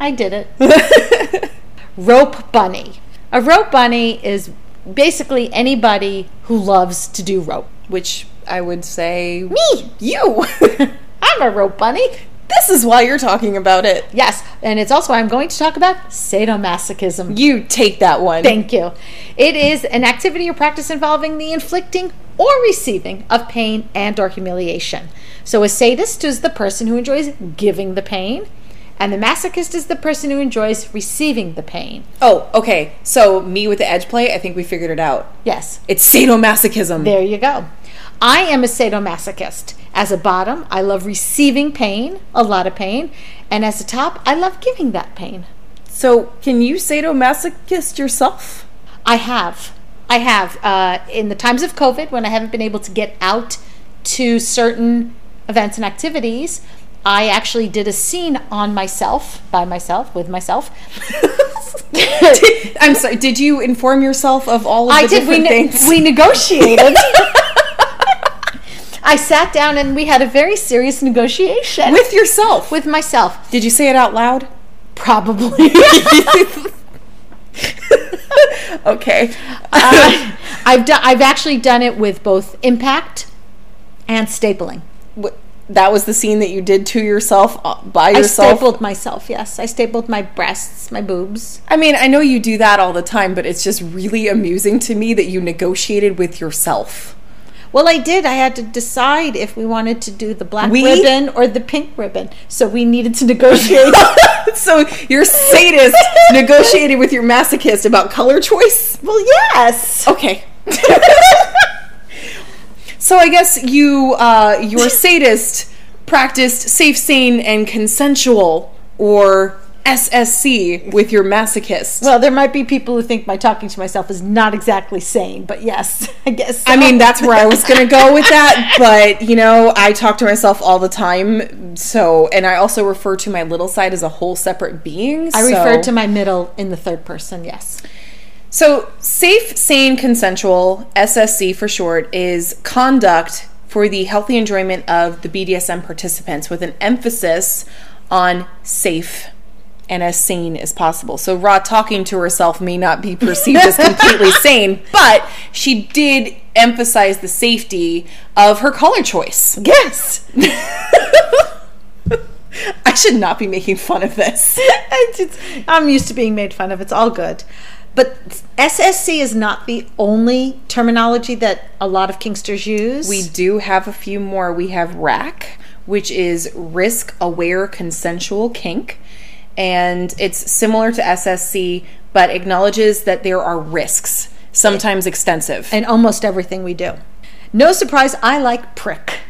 [SPEAKER 1] I did it. rope bunny. A rope bunny is basically anybody who loves to do rope.
[SPEAKER 2] Which I would say
[SPEAKER 1] Me!
[SPEAKER 2] you.
[SPEAKER 1] I'm a rope bunny.
[SPEAKER 2] this is why you're talking about it.
[SPEAKER 1] Yes, and it's also why I'm going to talk about sadomasochism.
[SPEAKER 2] You take that one.
[SPEAKER 1] Thank you. It is an activity or practice involving the inflicting or receiving of pain and or humiliation. So a sadist is the person who enjoys giving the pain, and the masochist is the person who enjoys receiving the pain.
[SPEAKER 2] oh, okay. So me with the edge play, I think we figured it out.
[SPEAKER 1] Yes.
[SPEAKER 2] It's sadomasochism.
[SPEAKER 1] There you go. I am a sadomasochist. As a bottom, I love receiving pain, a lot of pain, and as a top, I love giving that pain.
[SPEAKER 2] So can you sadomasochist yourself?
[SPEAKER 1] I have. I have. Uh, in the times of COVID, when I haven't been able to get out to certain events and activities, I actually did a scene on myself, by myself, with myself.
[SPEAKER 2] I'm sorry. Did you inform yourself of all of
[SPEAKER 1] I
[SPEAKER 2] the
[SPEAKER 1] did. We,
[SPEAKER 2] different
[SPEAKER 1] ne-
[SPEAKER 2] things?
[SPEAKER 1] we negotiated. I sat down and we had a very serious negotiation
[SPEAKER 2] with yourself.
[SPEAKER 1] with myself.
[SPEAKER 2] Did you say it out loud?
[SPEAKER 1] Probably.
[SPEAKER 2] Okay.
[SPEAKER 1] Uh, I've done. I've actually done it with both impact and stapling.
[SPEAKER 2] Wh- that was the scene that you did to yourself uh, by yourself.
[SPEAKER 1] I stapled myself. Yes, I stapled my breasts, my boobs.
[SPEAKER 2] I mean, I know you do that all the time, but it's just really amusing to me that you negotiated with yourself.
[SPEAKER 1] Well, I did. I had to decide if we wanted to do the black
[SPEAKER 2] We?
[SPEAKER 1] ribbon or the pink ribbon. So we needed to negotiate.
[SPEAKER 2] so your sadist negotiated with your masochist about color choice?
[SPEAKER 1] well, yes.
[SPEAKER 2] Okay. so I guess you, uh, your sadist practiced safe, sane, and consensual, or SSC, with your masochist.
[SPEAKER 1] Well, there might be people who think my talking to myself is not exactly sane, but yes, I guess.
[SPEAKER 2] I mean, that's where I was going to go with that, but you know, I talk to myself all the time. So, and I also refer to my little side as a whole separate being.
[SPEAKER 1] I
[SPEAKER 2] so-
[SPEAKER 1] refer to my middle in the third person. Yes.
[SPEAKER 2] So, safe, sane, consensual, SSC for short, is conduct for the healthy enjoyment of the BDSM participants with an emphasis on safe and as sane as possible. So, Ra talking to herself may not be perceived as completely sane, but she did emphasize the safety of her color choice.
[SPEAKER 1] Yes.
[SPEAKER 2] I should not be making fun of this.
[SPEAKER 1] I'm used to being made fun of. It's all good. But SSC is not the only terminology that a lot of Kinksters use.
[SPEAKER 2] We do have a few more. We have RAC, which is risk aware consensual kink. And it's similar to SSC, but acknowledges that there are risks, sometimes extensive.
[SPEAKER 1] and almost everything we do. No surprise, I like prick.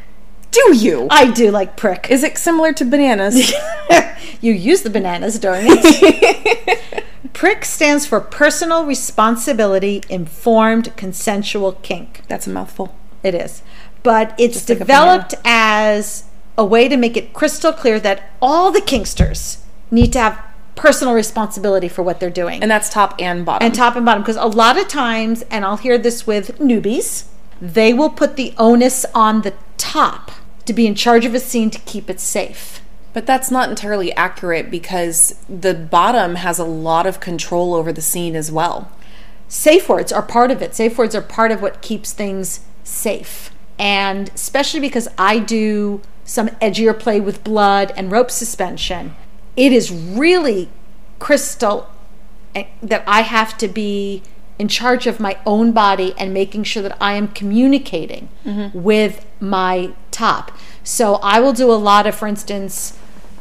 [SPEAKER 2] Do you?
[SPEAKER 1] I do like prick.
[SPEAKER 2] Is it similar to bananas?
[SPEAKER 1] you use the bananas during it. prick stands for personal responsibility informed consensual kink.
[SPEAKER 2] That's a mouthful.
[SPEAKER 1] It is. But it's
[SPEAKER 2] Just like a
[SPEAKER 1] developed as a way to make it crystal clear that all the Kinksters need to have personal responsibility for what they're doing.
[SPEAKER 2] And that's top and bottom.
[SPEAKER 1] and top and bottom because a lot of times and i'll hear this with newbies they will put the onus on the top to be in charge of a scene to keep it safe.
[SPEAKER 2] But that's not entirely accurate because the bottom has a lot of control over the scene as well.
[SPEAKER 1] safe words are part of it. Safe words are part of what keeps things safe. And especially because i do some edgier play with blood and rope suspension it is really crystal eh, that i have to be in charge of my own body and making sure that i am communicating with my top. So i will do a lot of for instance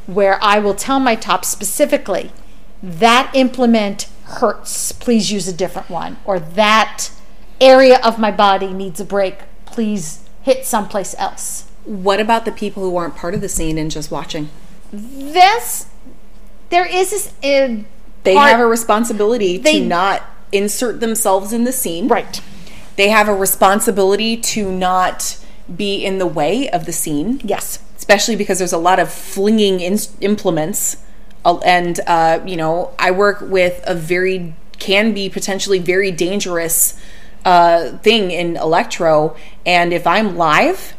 [SPEAKER 1] where i will tell my top specifically that implement hurts. Please use a different one. Or that area of my body needs a break. Please hit someplace else.
[SPEAKER 2] What about the people who aren't part of the scene and just watching?
[SPEAKER 1] this there is this uh,
[SPEAKER 2] They
[SPEAKER 1] part-
[SPEAKER 2] have a responsibility
[SPEAKER 1] They-
[SPEAKER 2] to not insert themselves in the scene.
[SPEAKER 1] right.
[SPEAKER 2] They have a responsibility to not be in the way of the scene,
[SPEAKER 1] yes
[SPEAKER 2] especially because there's a lot of flinging in- implements. And, uh, you know, I work with a very can be potentially very dangerous uh, thing in electro. And if I'm live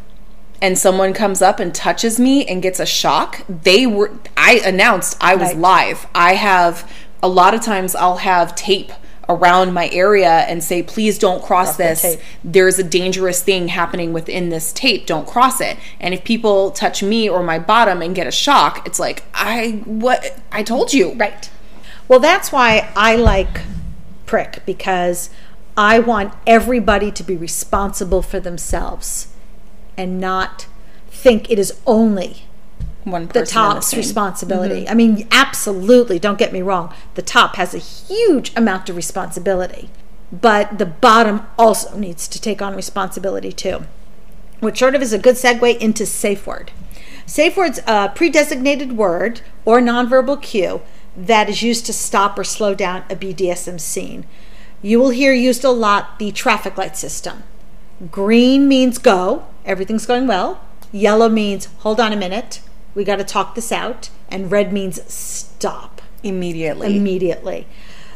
[SPEAKER 2] and someone comes up and touches me and gets a shock, they were, I announced I was
[SPEAKER 1] Right.
[SPEAKER 2] live. I have, a lot of times I'll have tape around my area and say, please don't cross
[SPEAKER 1] Cross
[SPEAKER 2] this.
[SPEAKER 1] tape.
[SPEAKER 2] There's a dangerous thing happening within this tape. Don't cross it. And if people touch me or my bottom and get a shock, it's like, I, what, I told you.
[SPEAKER 1] Right. Well, that's why I like Prick because I want everybody to be responsible for themselves and not think it is only
[SPEAKER 2] One
[SPEAKER 1] the top's
[SPEAKER 2] scene.
[SPEAKER 1] responsibility. I mean, absolutely, don't get me wrong. The top has a huge amount of responsibility, but the bottom also needs to take on responsibility too. Which sort of is a good segue into safe word. Safe word's a pre-designated word or nonverbal cue that is used to stop or slow down a BDSM scene. You will hear used a lot the traffic light system. Green means go, everything's going well. Yellow means hold on a minute, we got to talk this out. And red means stop
[SPEAKER 2] Immediately.
[SPEAKER 1] immediately.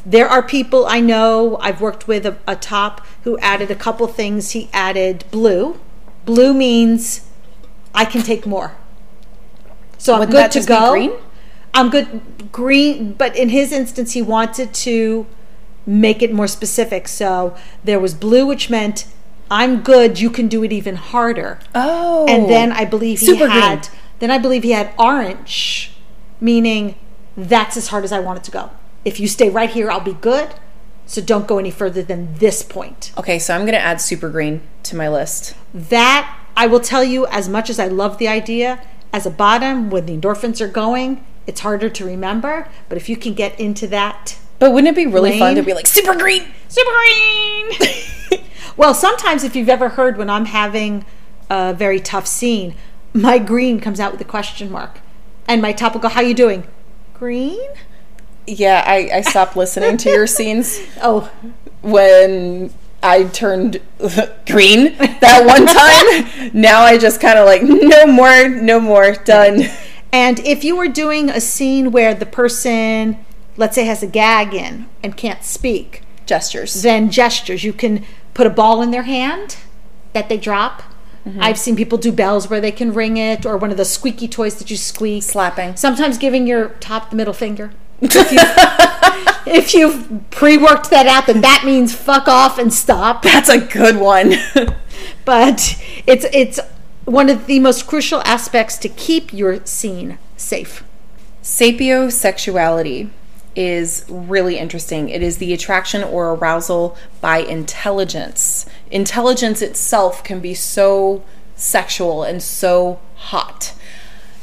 [SPEAKER 1] There are people I know, I've worked with a, a top who added a couple things. He added blue. Blue means I can take more. So I'm good to go.
[SPEAKER 2] green?
[SPEAKER 1] I'm good green, but in his instance, he wanted to make it more specific. So there was blue, which meant I'm good. You can do it even harder.
[SPEAKER 2] oh.
[SPEAKER 1] And then I believe he
[SPEAKER 2] Super
[SPEAKER 1] had.
[SPEAKER 2] green.
[SPEAKER 1] Then I believe he had orange, meaning that's as hard as I want it to go. If you stay right here, I'll be good. So don't go any further than this point.
[SPEAKER 2] Okay, so I'm going to add super green to my list.
[SPEAKER 1] That I will tell you, as much as I love the idea, as a bottom, when the endorphins are going, it's harder to remember. But if you can get into that
[SPEAKER 2] But wouldn't it be really fun to be like super green?
[SPEAKER 1] super green. well, sometimes if you've ever heard when I'm having a very tough scene, my green comes out with a question mark, and my topical, "How you doing?" Green.
[SPEAKER 2] Yeah, I, I stopped listening to your scenes
[SPEAKER 1] Oh,
[SPEAKER 2] when I turned green that one time. now I just kind of like, no more, no more, done.
[SPEAKER 1] and if you were doing a scene where the person, let's say, has a gag in and can't speak,
[SPEAKER 2] Gestures.
[SPEAKER 1] then gestures. You can put a ball in their hand that they drop. Mm-hmm. I've seen people do bells where they can ring it, or one of the squeaky toys that you squeak.
[SPEAKER 2] Slapping.
[SPEAKER 1] Sometimes giving your top the middle finger. If, you, if you've pre-worked that out, then that means fuck off and stop.
[SPEAKER 2] That's a good one.
[SPEAKER 1] But it's it's one of the most crucial aspects to keep your scene safe.
[SPEAKER 2] Sapiosexuality is really interesting. It is the attraction or arousal by intelligence. Intelligence itself can be so sexual and so hot.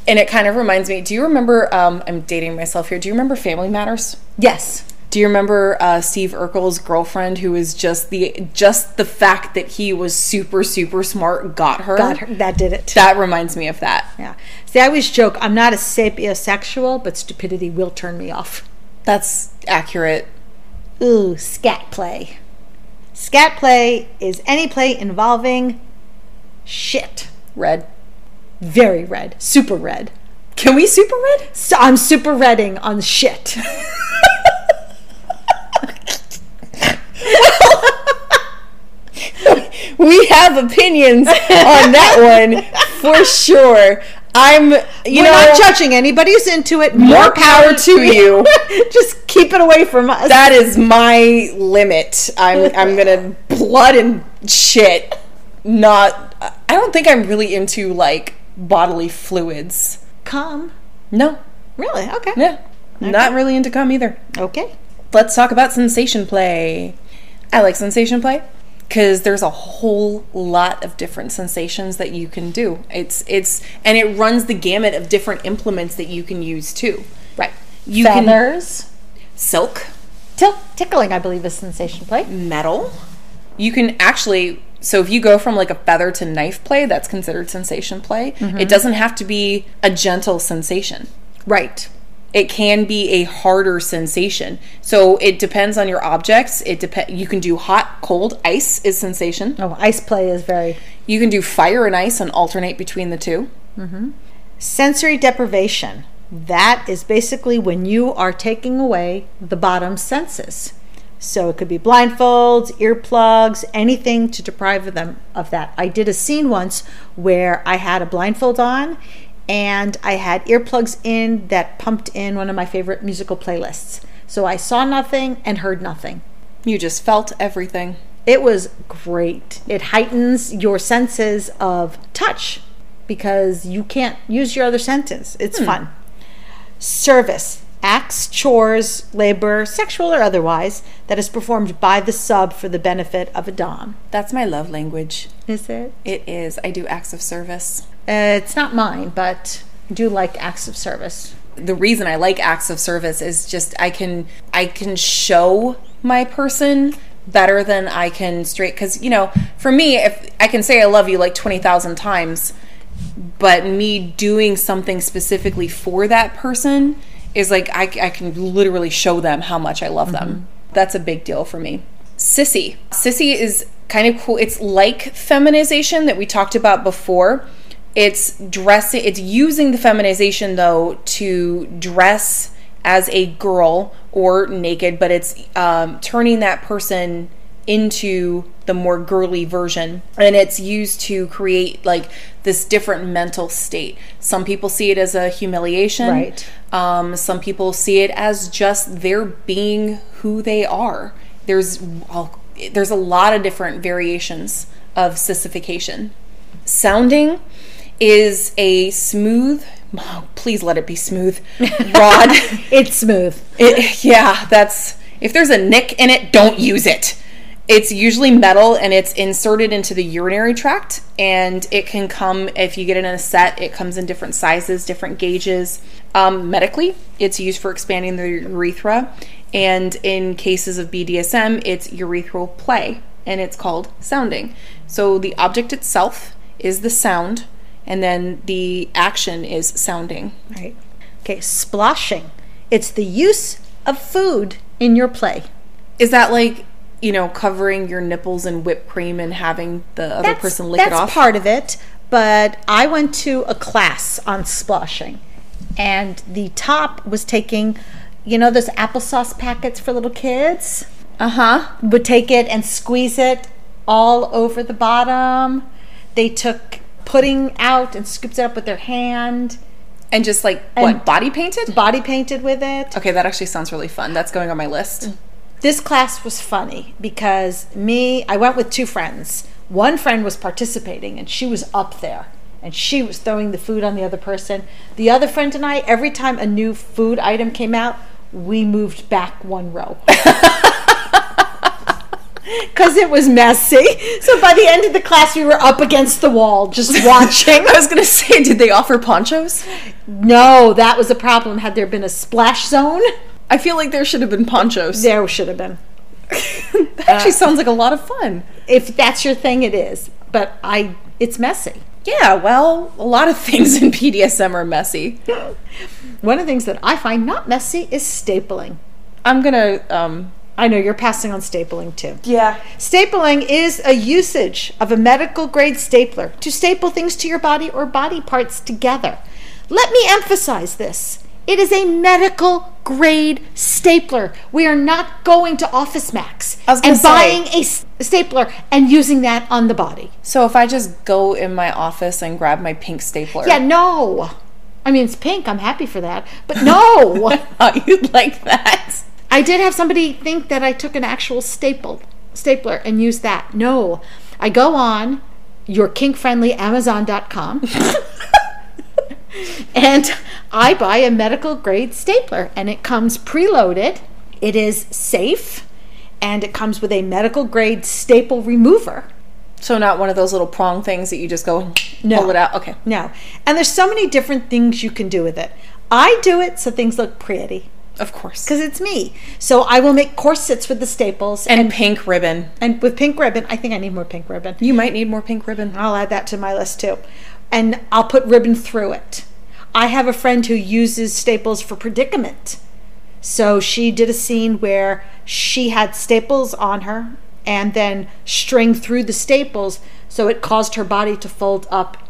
[SPEAKER 2] And it kind of reminds me do you remember? Um, I'm dating myself here. Do you remember Family Matters?
[SPEAKER 1] Yes.
[SPEAKER 2] Do you remember uh, Steve Urkel's girlfriend, who was just the just the fact that he was super super smart got her?
[SPEAKER 1] Got her. That did it.
[SPEAKER 2] That reminds me of that.
[SPEAKER 1] yeah. See, I always joke I'm not a sapiosexual, but stupidity will turn me off.
[SPEAKER 2] That's accurate.
[SPEAKER 1] Ooh, scat play. Scat play is any play involving shit.
[SPEAKER 2] Red.
[SPEAKER 1] Very red. Super red.
[SPEAKER 2] Can we super red?
[SPEAKER 1] So I'm super redding on shit.
[SPEAKER 2] we have opinions on that one for sure. I'm, you
[SPEAKER 1] We're
[SPEAKER 2] know,
[SPEAKER 1] not judging anybody who's into it.
[SPEAKER 2] More power to you.
[SPEAKER 1] Just keep it away from us.
[SPEAKER 2] that is my limit. I'm, I'm gonna blood and shit. Not, I don't think I'm really into like bodily fluids.
[SPEAKER 1] Come.
[SPEAKER 2] No,
[SPEAKER 1] Really? Okay.
[SPEAKER 2] yeah, not really into cum either.
[SPEAKER 1] Okay.
[SPEAKER 2] let's talk about sensation play. I like sensation play because there's a whole lot of different sensations that you can do. It's it's and it runs the gamut of different implements that you can use too.
[SPEAKER 1] Right.
[SPEAKER 2] You can
[SPEAKER 1] Feathers.
[SPEAKER 2] silk,
[SPEAKER 1] Til- tickling, I believe, is sensation play.
[SPEAKER 2] metal. You can actually so if you go from like a feather to knife play, that's considered sensation play. Mm-hmm. It doesn't have to be a gentle sensation.
[SPEAKER 1] Right.
[SPEAKER 2] It can be a harder sensation. So it depends on your objects. It depend. You can do hot, cold, ice is sensation.
[SPEAKER 1] Oh, ice play is very
[SPEAKER 2] You can do fire and ice and alternate between the two. Mm-hmm.
[SPEAKER 1] sensory deprivation. That is basically when you are taking away the bottom senses. So it could be blindfolds, earplugs, anything to deprive them of that. I did a scene once where I had a blindfold on and I had earplugs in that pumped in one of my favorite musical playlists. So I saw nothing and heard nothing.
[SPEAKER 2] You just felt everything.
[SPEAKER 1] It was great. It heightens your senses of touch because you can't use your other senses. It's hmm. fun. Service acts, chores, labor, sexual or otherwise, that is performed by the sub for the benefit of a Dom.
[SPEAKER 2] That's my love language.
[SPEAKER 1] Is it?
[SPEAKER 2] It is. I do acts of service.
[SPEAKER 1] Uh, it's not mine, but I do like acts of service.
[SPEAKER 2] the reason I like acts of service is just I can I can show my person better than I can straight because you know for me if I can say I love you like twenty thousand times, but me doing something specifically for that person is like I, I can literally show them how much I love them. That's a big deal for me. Sissy. Sissy is kind of cool. It's like feminization that we talked about before. It's dressing, it's using the feminization though to dress as a girl or naked, but it's um, turning that person into the more girly version and it's used to create like this different mental state some people see it as a humiliation
[SPEAKER 1] Right.
[SPEAKER 2] um, some people see it as just their being who they are there's well, there's a lot of different variations of sissification sounding is a smooth oh, please let it be smooth rod
[SPEAKER 1] It's smooth.
[SPEAKER 2] it, yeah, that's if there's a nick in it, don't use it. It's usually metal and it's inserted into the urinary tract, and it can come if you get it in a set. It comes in different sizes, different gauges. Um, medically, it's used for expanding the urethra, and in cases of BDSM, it's urethral play, and it's called sounding. So the object itself is the sound, and then the action is sounding.
[SPEAKER 1] Right. Okay, sploshing. It's the use of food in your play.
[SPEAKER 2] Is that like you know covering your nipples in whipped cream and having the other person lick it off?
[SPEAKER 1] That's part of it. But I went to a class on sploshing, and the top was taking, you know, those applesauce packets for little kids.
[SPEAKER 2] uh huh.
[SPEAKER 1] Would take it and squeeze it all over the bottom. They took pudding out and scooped it up with their hand,
[SPEAKER 2] And just like
[SPEAKER 1] And-
[SPEAKER 2] what body painted?
[SPEAKER 1] body painted with it.
[SPEAKER 2] Okay, that actually sounds really fun. That's going on my list.
[SPEAKER 1] This class was funny because me, I went with two friends. One friend was participating and she was up there and she was throwing the food on the other person. The other friend and I, every time a new food item came out, we moved back one row. Because it was messy. So by the end of the class, we were up against the wall just watching.
[SPEAKER 2] I was gonna say, did they offer ponchos?
[SPEAKER 1] no, that was a problem. Had there been a splash zone,
[SPEAKER 2] I feel like there should have been ponchos.
[SPEAKER 1] there should have been.
[SPEAKER 2] that actually sounds like a lot of fun.
[SPEAKER 1] If that's your thing, it is. But I, it's messy.
[SPEAKER 2] Yeah, well, a lot of things in BDSM are messy.
[SPEAKER 1] One of the things that I find not messy is stapling.
[SPEAKER 2] I'm gonna, um,
[SPEAKER 1] I know you're passing on stapling too.
[SPEAKER 2] yeah.
[SPEAKER 1] Stapling is a usage of a medical grade stapler to staple things to your body or body parts together. Let me emphasize this. It is a medical grade stapler. We are not going to Office Max
[SPEAKER 2] I
[SPEAKER 1] and
[SPEAKER 2] say-
[SPEAKER 1] buying a stapler and using that on the body.
[SPEAKER 2] So if I just go in my office and grab my pink stapler,
[SPEAKER 1] Yeah, no. I mean, it's pink. I'm happy for that. But no.
[SPEAKER 2] oh, you'd like that.
[SPEAKER 1] I did have somebody think that I took an actual staple stapler and used that. No, I go on your kink friendly Amazon.com and I buy a medical grade stapler and it comes preloaded. It is safe and it comes with a medical grade staple remover.
[SPEAKER 2] So not one of those little prong things that you just go
[SPEAKER 1] No.
[SPEAKER 2] pull it out. Okay.
[SPEAKER 1] No, and there's so many different things you can do with it. I do it so things look pretty
[SPEAKER 2] Of course.
[SPEAKER 1] because it's me. So I will make corsets with the staples
[SPEAKER 2] And pink ribbon.
[SPEAKER 1] And with pink ribbon, I think I need more pink ribbon.
[SPEAKER 2] You might need more pink ribbon.
[SPEAKER 1] I'll add that to my list too. And I'll put ribbon through it. I have a friend who uses staples for predicament. So she did a scene where she had staples on her and then string through the staples so it caused her body to fold up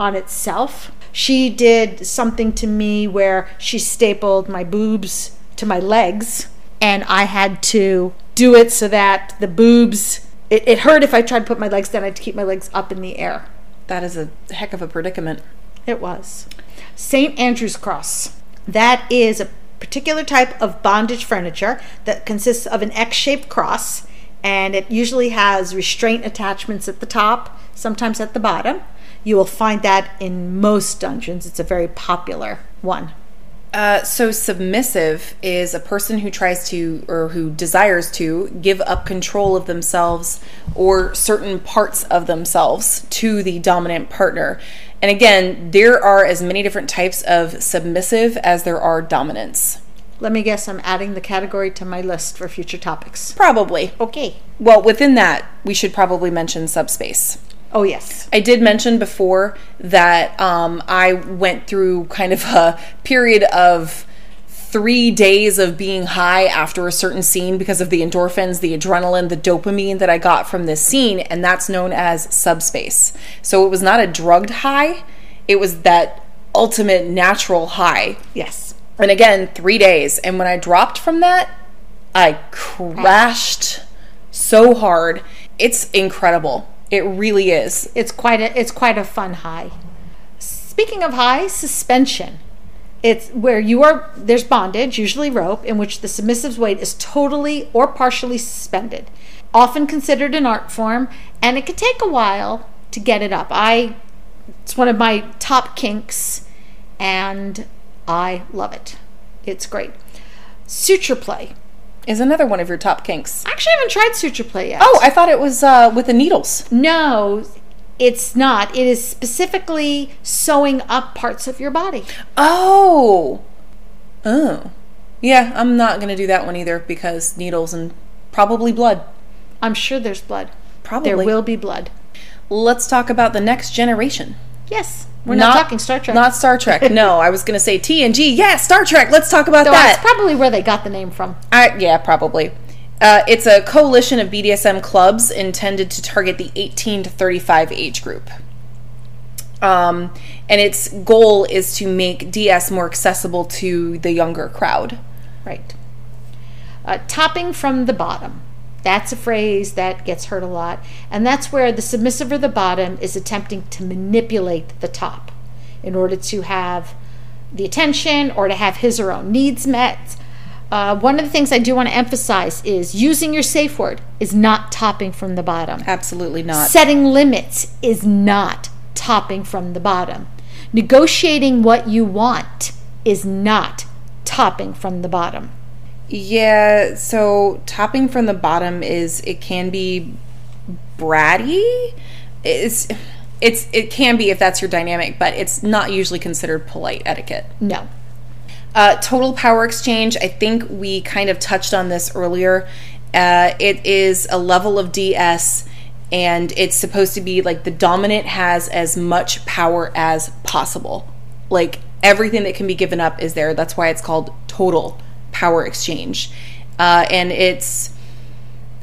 [SPEAKER 1] on itself. She did something to me where she stapled my boobs to my legs and I had to do it so that the boobs. It, it hurt if I tried to put my legs down. I had to keep my legs up in the air.
[SPEAKER 2] That is a heck of a predicament.
[SPEAKER 1] It was. St. Andrew's Cross. That is a particular type of bondage furniture that consists of an X shaped cross, and it usually has restraint attachments at the top, sometimes at the bottom. You will find that in most dungeons. It's a very popular one.
[SPEAKER 2] Uh, so submissive is a person who tries to or who desires to give up control of themselves or certain parts of themselves to the dominant partner. And again, there are as many different types of submissive as there are dominance.
[SPEAKER 1] Let me guess, I'm adding the category to my list for future topics.
[SPEAKER 2] Probably.
[SPEAKER 1] Okay.
[SPEAKER 2] Well, within that, we should probably mention subspace.
[SPEAKER 1] Oh, yes.
[SPEAKER 2] I did mention before that um, I went through kind of a period of three days of being high after a certain scene because of the endorphins, the adrenaline, the dopamine that I got from this scene, and that's known as subspace. So it was not a drugged high, it was that ultimate natural high.
[SPEAKER 1] Yes.
[SPEAKER 2] And again, three days. And when I dropped from that, I crashed so hard. It's incredible. It really is.
[SPEAKER 1] It's quite a it's quite a fun high. Speaking of high, suspension. It's where you are there's bondage, usually rope, in which the submissive's weight is totally or partially suspended. Often considered an art form, and it can take a while to get it up. I it's one of my top kinks and I love it. It's great. Suture play.
[SPEAKER 2] Is another one of your top kinks.
[SPEAKER 1] I actually haven't tried suture play yet.
[SPEAKER 2] Oh, I thought it was uh, with the needles.
[SPEAKER 1] No, it's not. It is specifically sewing up parts of your body.
[SPEAKER 2] Oh. Oh. Yeah, I'm not going to do that one either because needles and probably blood.
[SPEAKER 1] I'm sure there's blood.
[SPEAKER 2] Probably.
[SPEAKER 1] There will be blood.
[SPEAKER 2] Let's talk about the next generation.
[SPEAKER 1] Yes. We're not, talking Star Trek.
[SPEAKER 2] Not Star Trek. no, I was going to say TNG. Yeah, Star Trek. Let's talk about
[SPEAKER 1] Though
[SPEAKER 2] that.
[SPEAKER 1] That's probably where they got the name from.
[SPEAKER 2] I, yeah, probably. Uh, it's a coalition of BDSM clubs intended to target the 18 to 35 age group. Um, and its goal is to make DS more accessible to the younger crowd.
[SPEAKER 1] Right. Uh, topping from the bottom. That's a phrase that gets heard a lot. And that's where the submissive or the bottom is attempting to manipulate the top in order to have the attention or to have his or her own needs met. Uh, one of the things I do want to emphasize is using your safe word is not topping from the bottom.
[SPEAKER 2] Absolutely not.
[SPEAKER 1] Setting limits is not topping from the bottom. Negotiating what you want is not topping from the bottom.
[SPEAKER 2] Yeah, so topping from the bottom is it can be bratty. It's it's it can be if that's your dynamic, but it's not usually considered polite etiquette.
[SPEAKER 1] No.
[SPEAKER 2] Uh, total power exchange. I think we kind of touched on this earlier. Uh, it is a level of DS, and it's supposed to be like the dominant has as much power as possible. Like everything that can be given up is there. That's why it's called total power exchange. Uh, and it's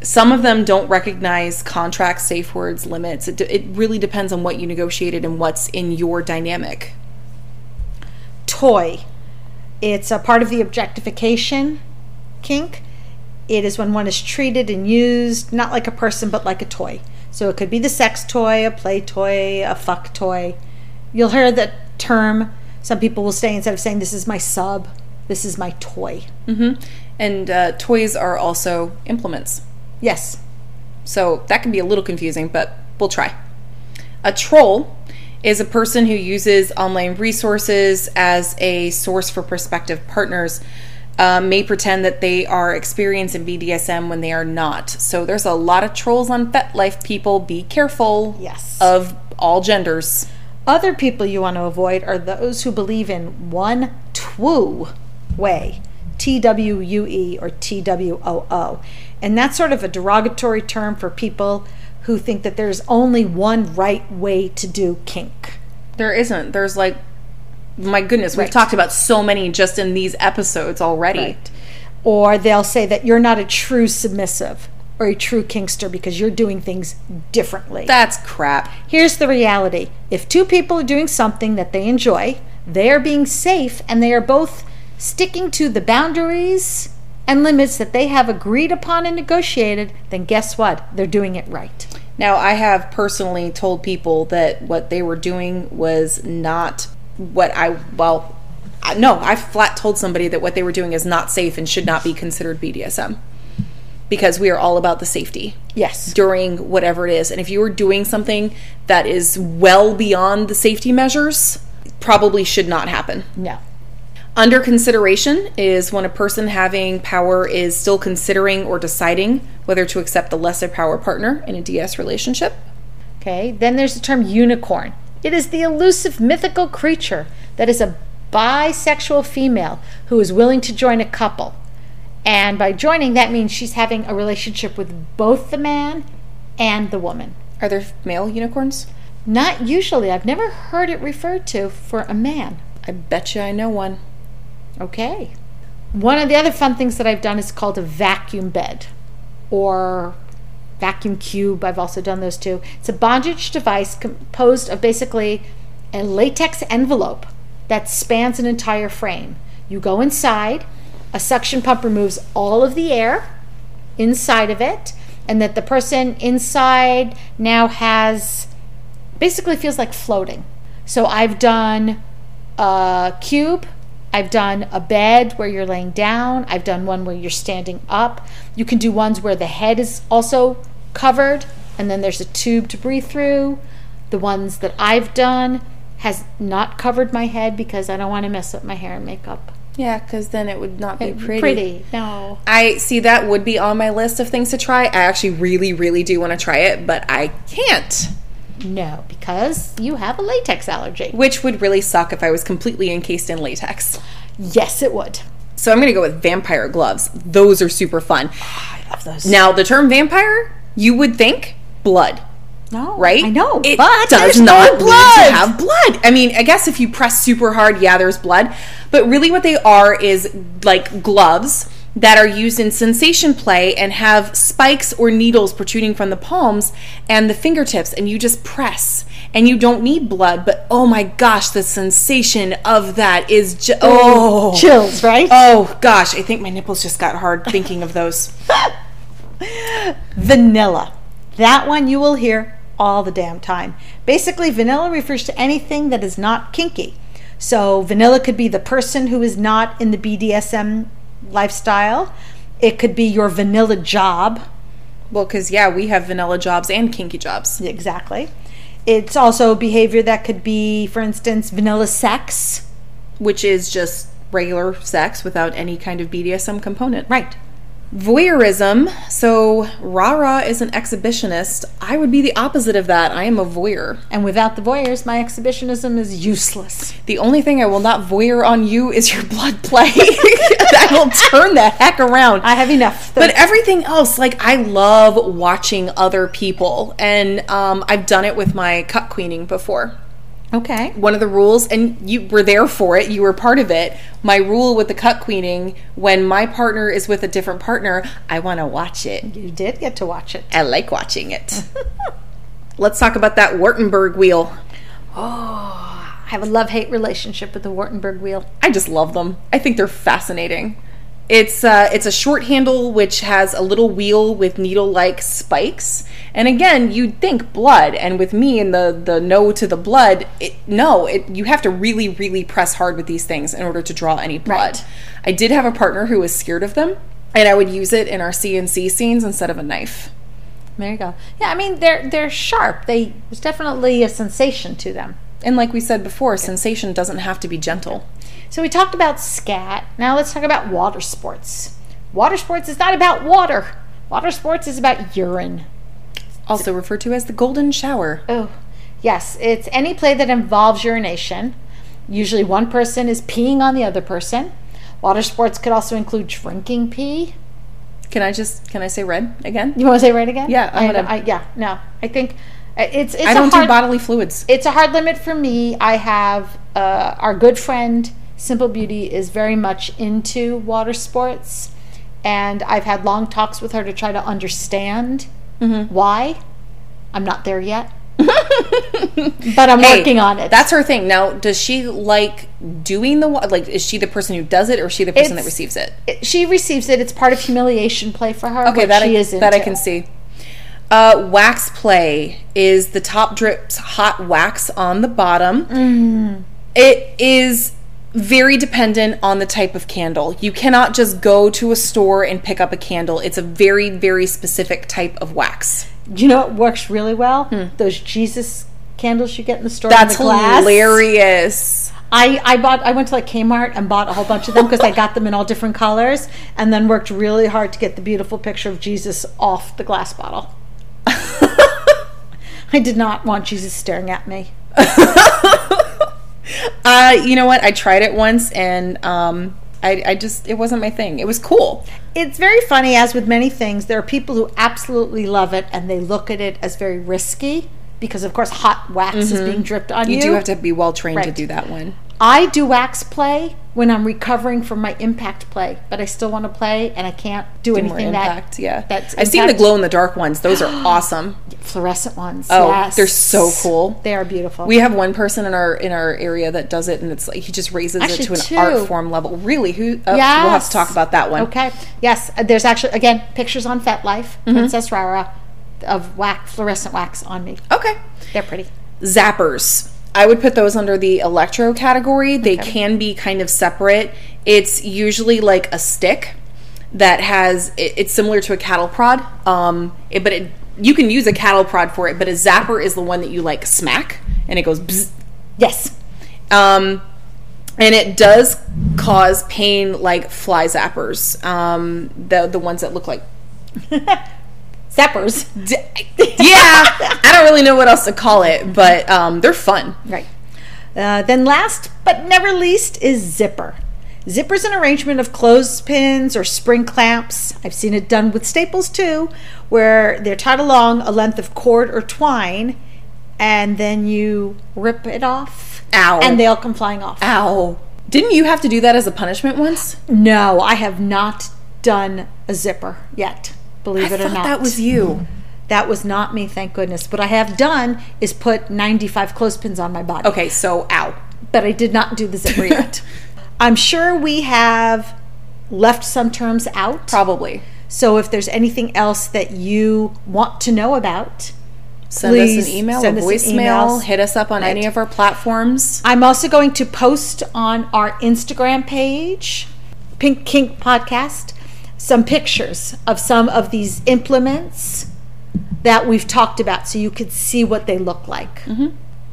[SPEAKER 2] some of them don't recognize contracts, safe words, limits. It, it really depends on what you negotiated and what's in your dynamic.
[SPEAKER 1] Toy. It's a part of the objectification kink. It is when one is treated and used not like a person but like a toy. So it could be the sex toy, a play toy, a fuck toy. You'll hear that term. Some people will say instead of saying this is my sub, this is my toy.
[SPEAKER 2] Mm-hmm. And uh, toys are also implements.
[SPEAKER 1] Yes.
[SPEAKER 2] So that can be a little confusing, but we'll try. A troll is a person who uses online resources as a source for prospective partners. Um, may pretend that they are experienced in BDSM when they are not. So there's a lot of trolls on FetLife. People, be careful.
[SPEAKER 1] Yes.
[SPEAKER 2] Of all genders.
[SPEAKER 1] Other people you want to avoid are those who believe in one twoo way, T W U E or T W O O. And that's sort of a derogatory term for people who think that there's only one right way to do kink.
[SPEAKER 2] There isn't. There's like, my goodness, we've
[SPEAKER 1] Right.
[SPEAKER 2] talked about so many just in these episodes already.
[SPEAKER 1] Right. Or they'll say that you're not a true submissive or a true kinkster because you're doing things differently.
[SPEAKER 2] That's crap.
[SPEAKER 1] Here's the reality if two people are doing something that they enjoy, they are being safe and they are both sticking to the boundaries and limits that they have agreed upon and negotiated, then guess what? They're doing it right.
[SPEAKER 2] Now, I have personally told people that what they were doing was not what I, well, no, I flat told somebody that what they were doing is not safe and should not be considered BDSM because we are all about the safety
[SPEAKER 1] Yes.
[SPEAKER 2] during whatever it is. And if you are doing something that is well beyond the safety measures, probably should not happen.
[SPEAKER 1] No.
[SPEAKER 2] Under consideration is when a person having power is still considering or deciding whether to accept the lesser power partner in a DS relationship.
[SPEAKER 1] Okay, then there's the term unicorn. It is the elusive mythical creature that is a bisexual female who is willing to join a couple. And by joining, that means she's having a relationship with both the man and the woman.
[SPEAKER 2] Are there male unicorns?
[SPEAKER 1] Not usually. I've never heard it referred to for a man.
[SPEAKER 2] I bet you I know one.
[SPEAKER 1] Okay. One of the other fun things that I've done is called a vacuum bed or vacuum cube. I've also done those too. It's a bondage device composed of basically a latex envelope that spans an entire frame. You go inside, a suction pump removes all of the air inside of it, and that the person inside now has basically feels like floating. So I've done a cube, I've done a bed where you're laying down, I've done one where you're standing up. You can do ones where the head is also covered and then there's a tube to breathe through. The ones that I've done has not covered my head because I don't want to mess up my hair and makeup.
[SPEAKER 2] Yeah, because then it would not be pretty.
[SPEAKER 1] Pretty. No.
[SPEAKER 2] I see that would be on my list of things to try. I actually really, really do want to try it, but I can't.
[SPEAKER 1] No, because you have a latex allergy.
[SPEAKER 2] Which would really suck if I was completely encased in latex.
[SPEAKER 1] Yes, it would.
[SPEAKER 2] So I'm going to go with vampire gloves. Those are super fun.
[SPEAKER 1] Ah, I love those.
[SPEAKER 2] Now, the term vampire, you would think blood,
[SPEAKER 1] no,
[SPEAKER 2] right?
[SPEAKER 1] I know,
[SPEAKER 2] It
[SPEAKER 1] but
[SPEAKER 2] does
[SPEAKER 1] there's
[SPEAKER 2] not
[SPEAKER 1] no blood.
[SPEAKER 2] to have blood. I mean, I guess if you press super hard, yeah, there's blood. But really, what they are is like gloves that are used in sensation play and have spikes or needles protruding from the palms and the fingertips, and you just press. And you don't need blood, but oh my gosh, the sensation of that is just oh
[SPEAKER 1] Chills, right?
[SPEAKER 2] Oh gosh, I think my nipples just got hard thinking of those.
[SPEAKER 1] vanilla. That one you will hear all the damn time. Basically, vanilla refers to anything that is not kinky. So, vanilla could be the person who is not in the BDSM lifestyle. It could be your vanilla job.
[SPEAKER 2] Well, because yeah, we have vanilla jobs and kinky jobs.
[SPEAKER 1] Exactly. It's also behavior that could be, for instance, vanilla sex.
[SPEAKER 2] which is just regular sex without any kind of BDSM component.
[SPEAKER 1] Right.
[SPEAKER 2] Voyeurism. So, Rara is an exhibitionist. I would be the opposite of that. I am a voyeur.
[SPEAKER 1] And without the voyeurs, my exhibitionism is useless.
[SPEAKER 2] The only thing I will not voyeur on you is your blood play. that will turn the heck around.
[SPEAKER 1] I have enough.
[SPEAKER 2] but everything else, like I love watching other people, and um, I've done it with my cuckqueaning before.
[SPEAKER 1] Okay.
[SPEAKER 2] one of the rules, and you were there for it, you were part of it. My rule with the cuckqueaning, when my partner is with a different partner, I want to watch it.
[SPEAKER 1] You did get to watch it.
[SPEAKER 2] I like watching it. Let's talk about that Wartenberg wheel.
[SPEAKER 1] Oh, I have a love hate relationship with the Wartenberg wheel.
[SPEAKER 2] I just love them. I think they're fascinating. It's uh, it's a short handle which has a little wheel with needle-like spikes. And again, you'd think blood, and with me and the the no to the blood, it, no, it, you have to really really press hard with these things in order to draw any blood.
[SPEAKER 1] Right.
[SPEAKER 2] I did have a partner who was scared of them, and I would use it in our CNC scenes instead of a knife.
[SPEAKER 1] There you go. Yeah, I mean they're they're sharp. They there's definitely a sensation to them.
[SPEAKER 2] And like we said before, sensation doesn't have to be gentle.
[SPEAKER 1] So we talked about scat. Now let's talk about water sports. Water sports is not about water. Water sports is about urine.
[SPEAKER 2] Also referred to as the golden shower.
[SPEAKER 1] Oh, yes. It's any play that involves urination. Usually one person is peeing on the other person. Water sports could also include drinking pee.
[SPEAKER 2] Can I just can I say red again?
[SPEAKER 1] You want to say red again?
[SPEAKER 2] Yeah, I'm
[SPEAKER 1] I,
[SPEAKER 2] gonna-
[SPEAKER 1] I, yeah. No, I think uh, it's it's
[SPEAKER 2] I don't
[SPEAKER 1] hard,
[SPEAKER 2] do bodily fluids.
[SPEAKER 1] it's a hard limit for me. I have uh, our good friend Simple Beauty is very much into water sports, and I've had long talks with her to try to understand
[SPEAKER 2] Mm-hmm.
[SPEAKER 1] why. I'm not there yet. but I'm
[SPEAKER 2] Hey,
[SPEAKER 1] working on it.
[SPEAKER 2] That's her thing. Now, does she like doing the like? Is she the person who does it, or is she the person that receives it?
[SPEAKER 1] It- she receives it. It's part of humiliation play for her.
[SPEAKER 2] Okay, that
[SPEAKER 1] she
[SPEAKER 2] I,
[SPEAKER 1] is
[SPEAKER 2] that I can see. Uh, wax play is the top drips hot wax on the bottom.
[SPEAKER 1] Mm.
[SPEAKER 2] It is very dependent on the type of candle. You cannot just go to a store and pick up a candle. It's a very, very specific type of wax.
[SPEAKER 1] You know what works really well? Those Jesus candles you get in the store.
[SPEAKER 2] Hmm. That's
[SPEAKER 1] the glass.
[SPEAKER 2] hilarious.
[SPEAKER 1] I, I bought I went to like Kmart and bought a whole bunch of them because I got them in all different colors and then worked really hard to get the beautiful picture of Jesus off the glass bottle. I did not want Jesus staring at me.
[SPEAKER 2] Uh, you know what? I tried it once and um, I, I just, it wasn't my thing. It was cool.
[SPEAKER 1] It's very funny, as with many things, there are people who absolutely love it and they look at it as very risky because, of course, hot wax is being dripped on you.
[SPEAKER 2] You do have to be well trained to do that one.
[SPEAKER 1] I do wax play when I'm recovering from my impact play, but I still want to play and I can't do,
[SPEAKER 2] More
[SPEAKER 1] anything
[SPEAKER 2] impact,
[SPEAKER 1] that
[SPEAKER 2] yeah.
[SPEAKER 1] that's
[SPEAKER 2] I've seen the glow in the dark ones. Those are awesome.
[SPEAKER 1] fluorescent ones.
[SPEAKER 2] Oh,
[SPEAKER 1] yes.
[SPEAKER 2] they're so cool.
[SPEAKER 1] They are beautiful.
[SPEAKER 2] We have one person in our in our area that does it, and it's like he just raises
[SPEAKER 1] Actually,
[SPEAKER 2] it to an
[SPEAKER 1] two.
[SPEAKER 2] art form level. Really? Who? Oh, We'll have to talk about that one.
[SPEAKER 1] Okay. Yes, uh, there's actually again pictures on FetLife,
[SPEAKER 2] Mm-hmm.
[SPEAKER 1] Princess Rara, of wax, fluorescent wax on me.
[SPEAKER 2] Okay.
[SPEAKER 1] They're pretty.
[SPEAKER 2] Zappers. I would put those under the electro category. They
[SPEAKER 1] Okay.
[SPEAKER 2] can be kind of separate. It's usually like a stick that has. It, it's similar to a cattle prod, um, it, but it, you can use a cattle prod for it. But a zapper is the one that you like smack, and it goes. Bzz,
[SPEAKER 1] Yes.
[SPEAKER 2] Um, and it does cause pain like fly zappers. Um, the the ones that look like
[SPEAKER 1] Zappers.
[SPEAKER 2] D- yeah, I don't really know what else to call it, but um, they're fun.
[SPEAKER 1] Right. Uh, then last but never least is zipper. Zipper is an arrangement of clothespins or spring clamps. I've seen it done with staples too, where they're tied along a length of cord or twine, and then you rip it off,
[SPEAKER 2] Ow.
[SPEAKER 1] and they all come flying off.
[SPEAKER 2] Ow. Didn't you have to do that as a punishment once?
[SPEAKER 1] No, I have not done a zipper yet. Believe
[SPEAKER 2] I
[SPEAKER 1] it or not,
[SPEAKER 2] that was you.
[SPEAKER 1] That was not me, thank goodness. What I have done is put 95 clothespins on my body.
[SPEAKER 2] Okay, so ow.
[SPEAKER 1] but I did not do the zipper yet. I'm sure we have left some terms out.
[SPEAKER 2] Probably.
[SPEAKER 1] So if there's anything else that you want to know about,
[SPEAKER 2] Send
[SPEAKER 1] Please
[SPEAKER 2] us an email,
[SPEAKER 1] send
[SPEAKER 2] a voicemail,
[SPEAKER 1] email.
[SPEAKER 2] hit us up on any of our platforms.
[SPEAKER 1] I'm also going to post on our Instagram page, Pink Kink Podcast, some pictures of some of these implements that we've talked about so you could see what they look like.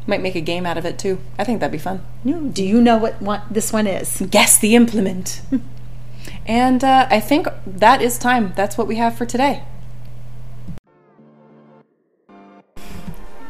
[SPEAKER 2] Might make a game out of it too. I think that'd be fun.
[SPEAKER 1] Do you know what one, this one is?
[SPEAKER 2] Guess the implement. and uh, I think that is time. That's what we have for today.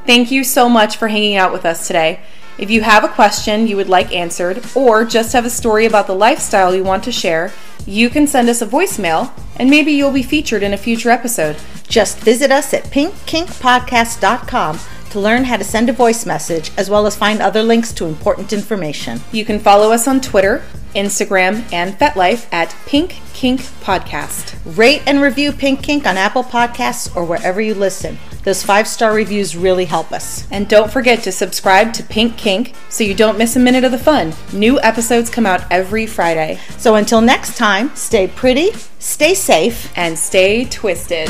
[SPEAKER 2] Thank you so much for hanging out with us today. If you have a question you would like answered, or just have a story about the lifestyle you want to share, you can send us a voicemail and maybe you'll be featured in a future episode.
[SPEAKER 1] Just visit us at pinkkinkpodcast.com to learn how to send a voice message as well as find other links to important information.
[SPEAKER 2] You can follow us on Twitter, Instagram, and FetLife at Pink Kink Podcast.
[SPEAKER 1] Rate and review Pink Kink on Apple Podcasts or wherever you listen. Those five star reviews really help us.
[SPEAKER 2] And don't forget to subscribe to Pink Kink so you don't miss a minute of the fun. New episodes come out every Friday.
[SPEAKER 1] So until next time, stay pretty, stay safe,
[SPEAKER 2] And stay twisted.